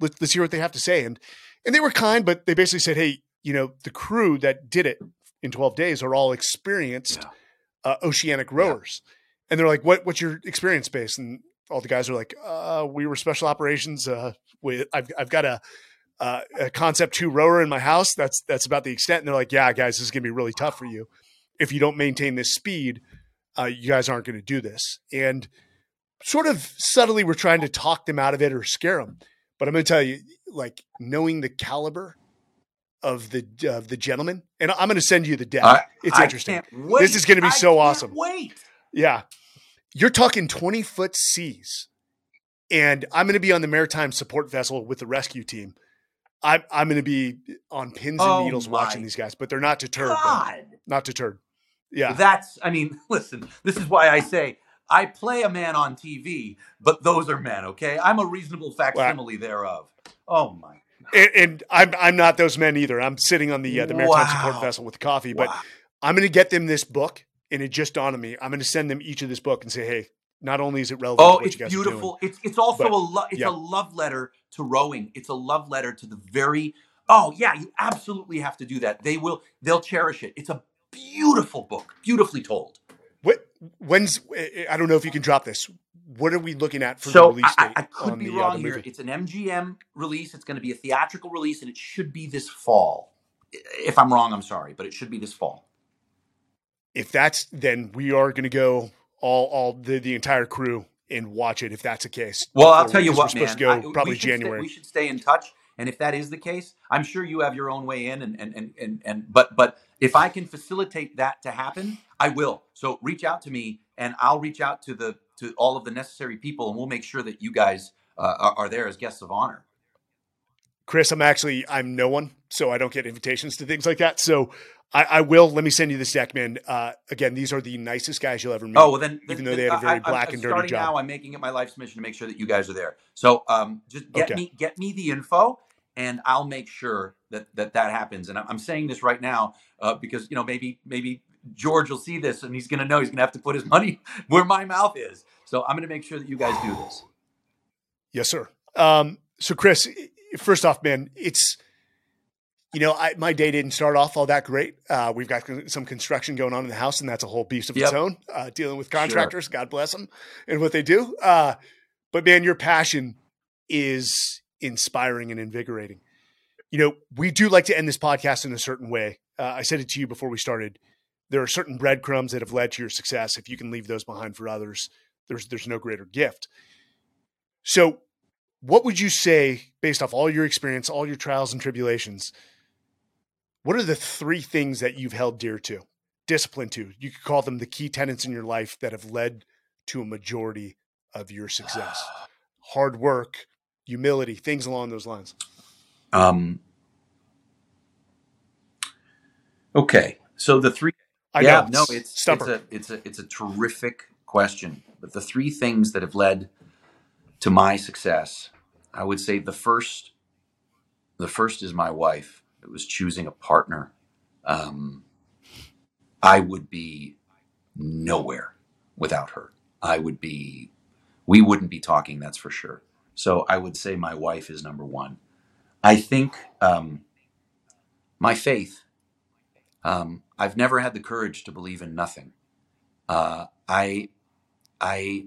Let's, let's hear what they have to say. And and they were kind, but they basically said, hey, you know, the crew that did it in 12 days are all experienced Yeah. uh, oceanic rowers. And they're like, what what's your experience base? And all the guys are like, uh, we were special operations. Uh, we, I've I've got a uh, a concept two rower in my house. That's that's about the extent. And they're like, yeah, guys, this is gonna be really tough for you if you don't maintain this speed uh, you guys aren't going to do this. And sort of subtly, we're trying to talk them out of it or scare them. But I'm going to tell you, like knowing the caliber of the of the gentleman, and I'm going to send you the deck. I- it's I interesting. This is gonna be I so awesome. Wait. Yeah, you're talking 20 foot seas, and I'm going to be on the maritime support vessel with the rescue team. I'm I'm going to be on pins and Oh needles watching these guys, but they're not deterred. God. Not deterred. Yeah. That's, I mean, listen, this is why I say I play a man on TV, but those are men, okay? I'm a reasonable facsimile thereof. Oh my. and, and I'm I'm not those men either. I'm sitting on the uh, the maritime support vessel with coffee, but Wow. I'm going to get them this book, and it just dawned on me. I'm going to send them each of this book and say, hey, not only is it relevant, to Oh, it's are doing, beautiful. It's it's also But, a lo- it's yeah. a love letter to rowing. It's a love letter to the very Oh, yeah, you absolutely have to do that. They will they'll cherish it. It's a beautiful book, beautifully told. what when's I don't know if you can drop this. What are we looking at for the release date? I, I could be the, uh, wrong the here. It's an MGM release. It's going to be a theatrical release, and it should be this fall. If I'm wrong, I'm sorry, but it should be this fall. If that's then we are going to go all all the the entire crew and watch it. If that's the case, Well, I'll tell you what, we're man. supposed to go I- we probably should stay- January. we should stay in touch, and if that is the case, I'm sure you have your own way in, and and and and, and but but if I can facilitate that to happen, I will. So reach out to me, and I'll reach out to the to all of the necessary people, and we'll make sure that you guys uh, are, are there as guests of honor. Chris, I'm actually I'm no one, so I don't get invitations to things like that. So I, I will. Let me send you this deck, man. Uh, again, these are the nicest guys you'll ever meet. Oh well, then even though they had a very I- black I'm and dirty starting job. now, I'm making it my life's mission to make sure that you guys are there. So um, just get Okay. me get me the info, and I'll make sure that that that happens. And I'm, I'm saying this right now uh, because you know maybe maybe George will see this and he's going to know he's going to have to put his money where my mouth is. So I'm going to make sure that you guys do this. Yes, sir. Um, so, Chris, first off, man, it's you know I, my day didn't start off all that great. Uh, we've got some construction going on in the house, and that's a whole beast of its own. Uh, dealing with contractors, God bless them, and what they do. Uh, but man, your passion is inspiring and invigorating. You know, we do like to end this podcast in a certain way. Uh, I said it to you before we started. There are certain breadcrumbs that have led to your success. If you can leave those behind for others, there's there's no greater gift. So, what would you say, based off all your experience, all your trials and tribulations? What are the three things that you've held dear to, discipline to? You could call them the key tenets in your life that have led to a majority of your success. Hard work, humility, things along those lines. Um, okay, so the three I yeah, know, no, it's it's a it's a it's a terrific question. But the three things that have led to my success, I would say the first, the first is my wife. It was choosing a partner. Um, I would be nowhere without her. I would be, we wouldn't be talking. That's for sure. So I would say my wife is number one. I think um, my faith. Um, I've never had the courage to believe in nothing. Uh, I, I,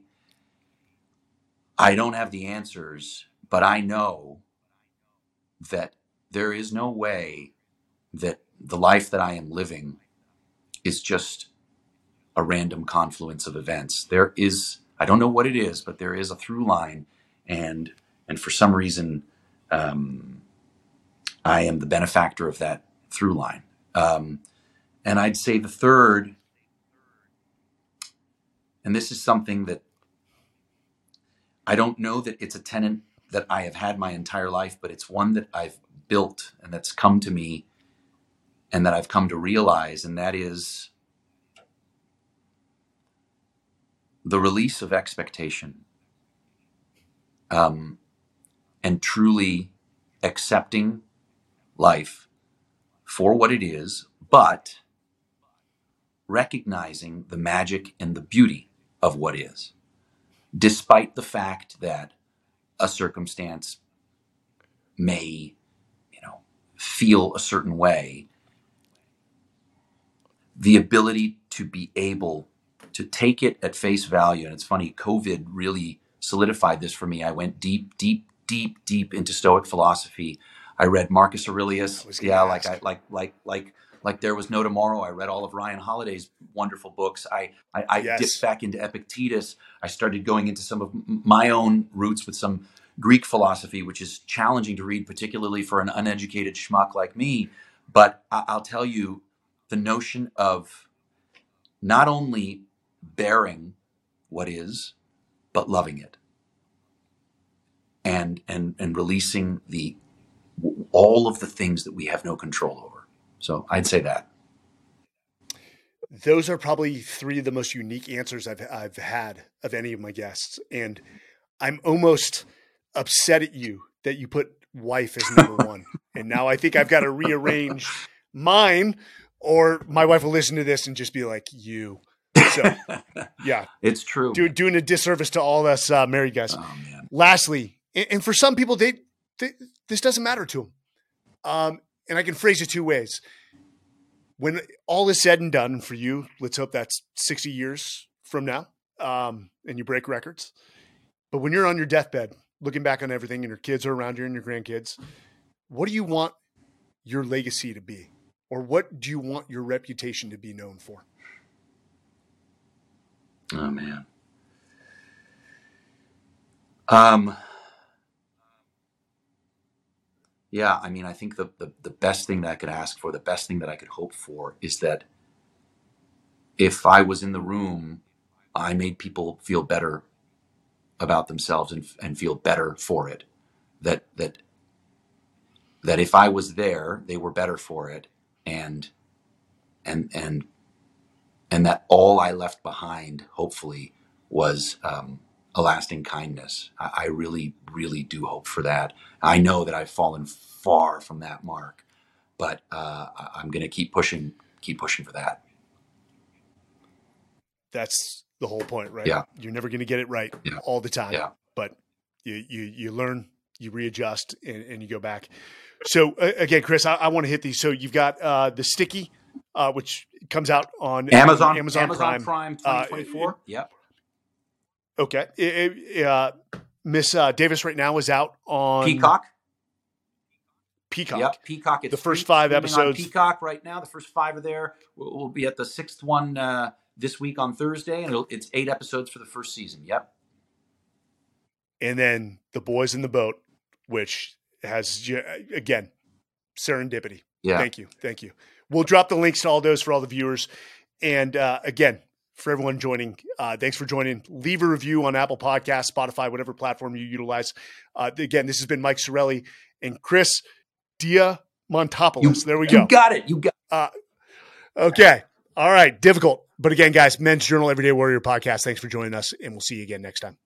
I don't have the answers, but I know that there is no way that the life that I am living is just a random confluence of events. There is, I don't know what it is, but there is a through line, and and for some reason, um, I am the benefactor of that through line. Um, and I'd say the third, and this is something that I don't know that it's a tenant that I have had my entire life, but it's one that I've built and that's come to me and that I've come to realize, and that is the release of expectation um, and truly accepting life for what it is, but recognizing the magic and the beauty of what is, despite the fact that a circumstance may, you know, feel a certain way. The ability to be able to take it at face value. And it's funny, COVID really solidified this for me. I went deep, deep, deep, deep into Stoic philosophy. I read Marcus Aurelius. Yeah, like I like like like like there was no tomorrow. I read all of Ryan Holiday's wonderful books. I I, I yes. dipped back into Epictetus. I started going into some of my own roots with some Greek philosophy, which is challenging to read, particularly for an uneducated schmuck like me. But I, I'll tell you, the notion of not only bearing what is, but loving it. And and and releasing the all of the things that we have no control over. So I'd say that. Those are probably three of the most unique answers I've I've had of any of my guests. And I'm almost upset at you that you put wife as number one. and now I think I've got to rearrange mine or my wife will listen to this and just be like, you so, yeah, it's true. Do, doing a disservice to all us uh, married guys. Oh, Lastly, and, and, for some people, they, they, this doesn't matter to them. Um, and I can phrase it two ways. When all is said and done for you, let's hope that's 60 years from now, um, and you break records. But when you're on your deathbed, looking back on everything, and your kids are around you and your grandkids, what do you want your legacy to be? Or what do you want your reputation to be known for? Oh man. Um yeah, I mean I think the, the the best thing that I could ask for, the best thing that I could hope for is that if I was in the room, I made people feel better about themselves and and feel better for it. That that that if I was there, they were better for it and and and and that all I left behind, hopefully, was um, a lasting kindness. I, I, really, really do hope for that. I know that I've fallen far from that mark, but uh, I'm going to keep pushing, keep pushing for that. That's the whole point, right? Yeah. You're never going to get it right yeah. all the time. Yeah. But you you you learn, you readjust, and, and you go back. So uh, again, Chris, I, I want to hit these. So you've got uh, the sticky, uh, which comes out on Amazon Amazon, Amazon Prime, Prime 2024. Uh, yep. Okay. It, it, uh, Miss uh, Davis right now is out on Peacock. Peacock. Yep, Peacock. It's the first five episodes. Peacock right now. The first five are there. We'll, we'll be at the sixth one uh, this week on Thursday, and it's eight episodes for the first season. Yep. And then the boys in the boat, which has again serendipity. Yeah. Thank you. Thank you. We'll drop the links to all those for all the viewers. And uh, again, for everyone joining, uh, thanks for joining. Leave a review on Apple Podcasts, Spotify, whatever platform you utilize. Uh, again, this has been Mike Sarraille and Chris Diamantopoulos. You, there we go. You got it. You got. Uh, okay. All right. Difficult, but again, guys, Men's Journal Everyday Warrior podcast. Thanks for joining us, and we'll see you again next time.